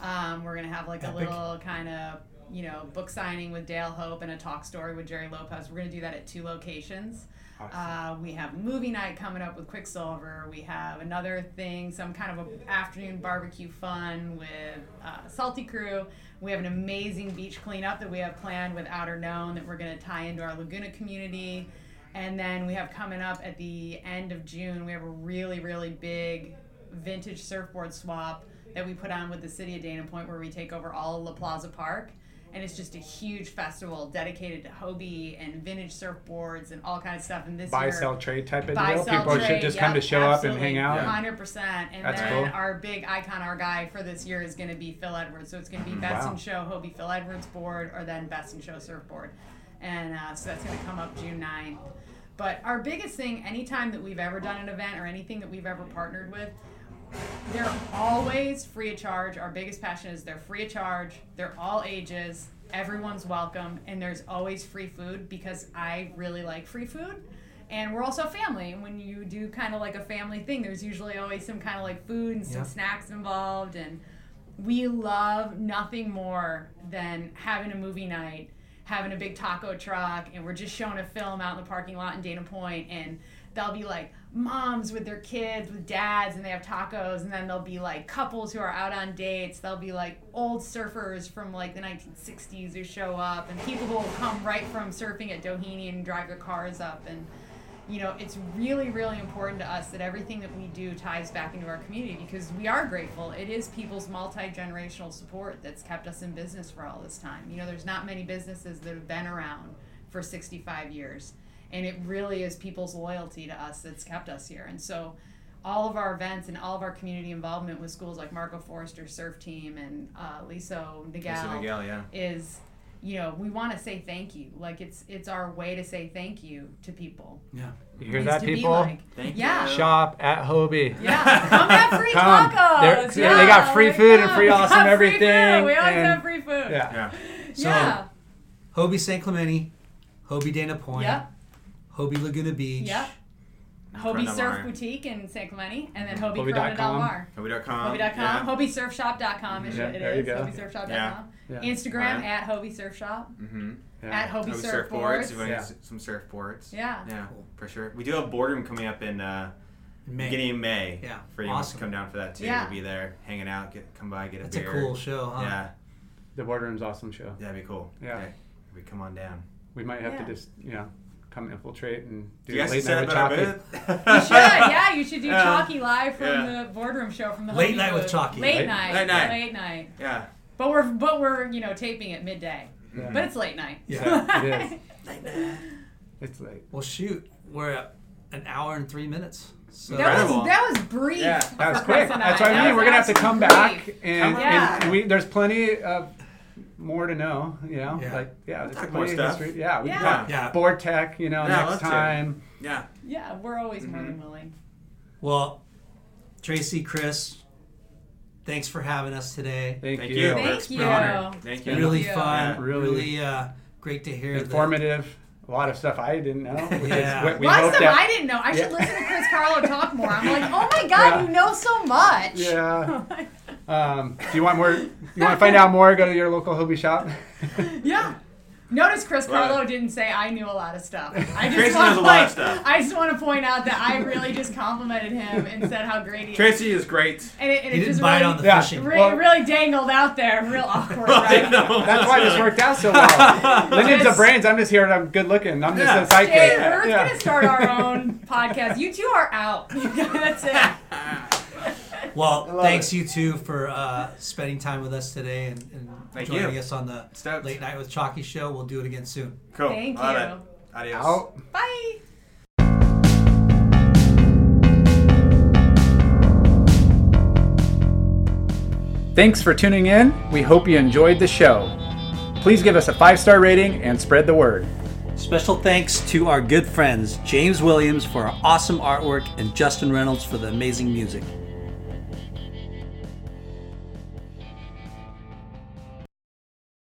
D: Um, we're gonna have like a little kind of you know book signing with Dale Hope and a talk story with Gerry Lopez. We're gonna do that at two locations. Uh, we have movie night coming up with Quiksilver. We have another thing, some kind of a afternoon barbecue fun with uh, Salty Crew. We have an amazing beach cleanup that we have planned with Outerknown that we're going to tie into our Laguna community. And then we have coming up at the end of June, we have a really, really big vintage surfboard swap that we put on with the city of Dana Point where we take over all of La Plaza Park. And it's just a huge festival dedicated to Hobie and vintage surfboards and all kinds of stuff. And this
A: Buy,
D: year,
A: sell, trade type of
D: buy,
A: deal.
D: sell,
A: People
D: trade,
A: should just come to
D: yep,
A: show up and hang out.
D: Hundred percent. And
A: That's
D: then
A: cool.
D: our big icon, our guy for this year is going to be Phil Edwards. So it's going to be Best
A: Mm, Wow.
D: in Show Hobie Phil Edwards board, or then Best in Show surfboard, and uh, so that's going to come up June 9th. But our biggest thing, anytime that we've ever done an event or anything that we've ever partnered with, they're always free of charge. Our biggest passion is they're free of charge. They're all ages. Everyone's welcome, and there's always free food because I really like free food. And we're also family. And when you do kind of like a family thing, there's usually always some kind of like food and some
B: Yeah.
D: snacks involved. And we love nothing more than having a movie night, having a big taco truck, and we're just showing a film out in the parking lot in Dana Point, and they'll be like moms with their kids, with dads, and they have tacos, and then there'll be like couples who are out on dates. There'll be like old surfers from like the 1960s who show up, and people who will come right from surfing at Doheny and drive their cars up, and you know, it's really, really important to us that everything that we do ties back into our community because we are grateful. It is people's multi generational support that's kept us in business for all this time. You know, there's not many businesses that have been around for 65 years, and it really is people's loyalty to us that's kept us here. And so, all of our events and all of our community involvement with schools like Marco Forster Surf Team and uh, Liso Miguel
C: Aliso Niguel, yeah.
D: is you know we want to say thank you like it's it's our way to say thank you to people
B: Yeah.
A: You hear that, people?
D: like,
C: Thank
D: yeah
C: you.
A: Shop at Hobie.
D: yeah come have free
A: Come.
D: tacos
A: They're-
D: yeah,
A: they got free
D: like,
A: food and free awesome
D: got *laughs* free
A: everything,
D: food. we always
A: and-
D: have free food
A: Yeah.
C: Yeah.
B: So-
D: yeah
B: Hobie San Clemente, Hobie Dana Point,
D: yep
B: Hobie Laguna Beach.
D: yep Hobie
C: Corona
D: Surf
C: Mar.
D: Boutique in San Clemente, and then Hobie
A: Hobie
D: Corona
A: dot
D: Del
A: com.
D: Mar.
C: Hobie.com.
D: Hobie.com,
C: Yeah.
D: HobieSurfShop.com is
A: Yeah,
D: what it
A: there you
D: is.
A: go.
D: HobieSurfShop.com.
C: Yeah.
A: Yeah.
D: Instagram
C: Right.
D: at Hobie Surf Shop.
C: Mm-hmm.
A: Yeah.
D: At Hobie,
C: Hobie
D: Surfboards.
C: surfboards. If you want
A: Yeah.
C: s- some surfboards.
D: Yeah.
C: Yeah, for sure. We do have boardroom coming up in uh,
B: In May.
C: beginning of May.
B: Yeah,
C: For anyone
B: awesome.
C: to come down for that too.
D: Yeah.
C: We'll be there, hanging out, get come by, get a
B: That's a
C: beer.
B: cool show, huh?
C: Yeah,
A: The boardroom's awesome show.
C: that'd be cool.
A: Yeah.
C: we come on down.
A: We might have
D: Yeah.
A: to just you know come infiltrate and do
C: Do you guys
A: late night with
C: at
A: Chalky. *laughs* *laughs*
D: You should, yeah. You should do
C: Yeah.
D: Chalky live from
C: Yeah.
D: the boardroom show from the
B: Late
D: Hobie
B: night with. Chalky.
D: Late,
A: Late-
D: night.
C: Late night.
D: Late night.
C: Yeah.
D: But we're but we're you know taping at midday. But it's late night.
B: Yeah.
A: it is. *laughs* Late night. It's late.
B: Well, shoot, we're at an hour and three minutes. So
D: That was that was brief.
C: Yeah.
A: That was quick. That's what I mean. We're gonna have to come
D: brief.
A: back and,
D: Yeah.
A: and we there's plenty of more to know. You know,
B: Yeah.
A: like yeah, there's
C: talk
A: plenty
C: more stuff.
A: history. Yeah, we
D: Yeah.
A: can talk
B: Yeah.
A: board tech. You know,
C: Yeah,
A: next
C: love to.
A: time.
C: Yeah.
D: Yeah, we're always more
A: Mm-hmm.
D: than willing.
B: Well, Tracey, Chris, thanks for having us today.
A: Thank,
C: Thank
A: you.
C: you.
D: Thank
C: It's been
D: you.
C: honored. Thank you.
B: Really
D: you.
B: fun.
A: Yeah.
B: Really,
A: Really
B: uh, great to hear. that-
A: Informative. A lot of stuff I didn't know. which is
B: Yeah.
A: what we
D: Lots
A: hope
D: of
A: that-
D: I didn't know. I should listen to Chris Carlow talk more. I'm like, *laughs* oh my god,
A: Yeah.
D: you know so much.
A: Yeah. *laughs* Um, do you want more? You want to find out more? Go to your local Hobie shop. *laughs*
D: Yeah. Notice Chris Carlow
C: it.
D: didn't say I knew a lot of stuff. *laughs* I just
C: Tracey
D: want,
C: knows a lot
D: like,
C: of stuff.
D: I just want to point out that I really just complimented him and said how great he is.
C: Tracey is great.
D: And it, and
B: He
D: it
B: didn't
D: just
B: bite
D: really,
B: on the
A: Yeah.
B: fishing.
D: re-
A: Well-
D: really dangled out there, real *laughs* awkward, right?
C: know.
A: That's why this worked out so well. Lyndon's a
D: Yes.
A: brains. I'm just here and I'm good looking. I'm just
C: Yeah.
A: a sidekick.
D: Hey, we're
A: Yeah.
D: gonna start our own podcast. You two are out. That's it.
B: Well,
A: love
B: thanks you two for uh, spending time with us today and, and
C: Thank
B: joining
C: you.
B: us on the
C: Stoked.
B: Late Night with Chalky show. We'll do it again soon.
C: Cool.
D: Thank
C: Love
D: you.
C: it. Adios.
A: Out.
D: Bye.
A: Thanks for tuning in. We hope you enjoyed the show. Please give us a five star rating and spread the word.
B: Special thanks to our good friends James Williams for our awesome artwork and Justin Reynolds for the amazing music.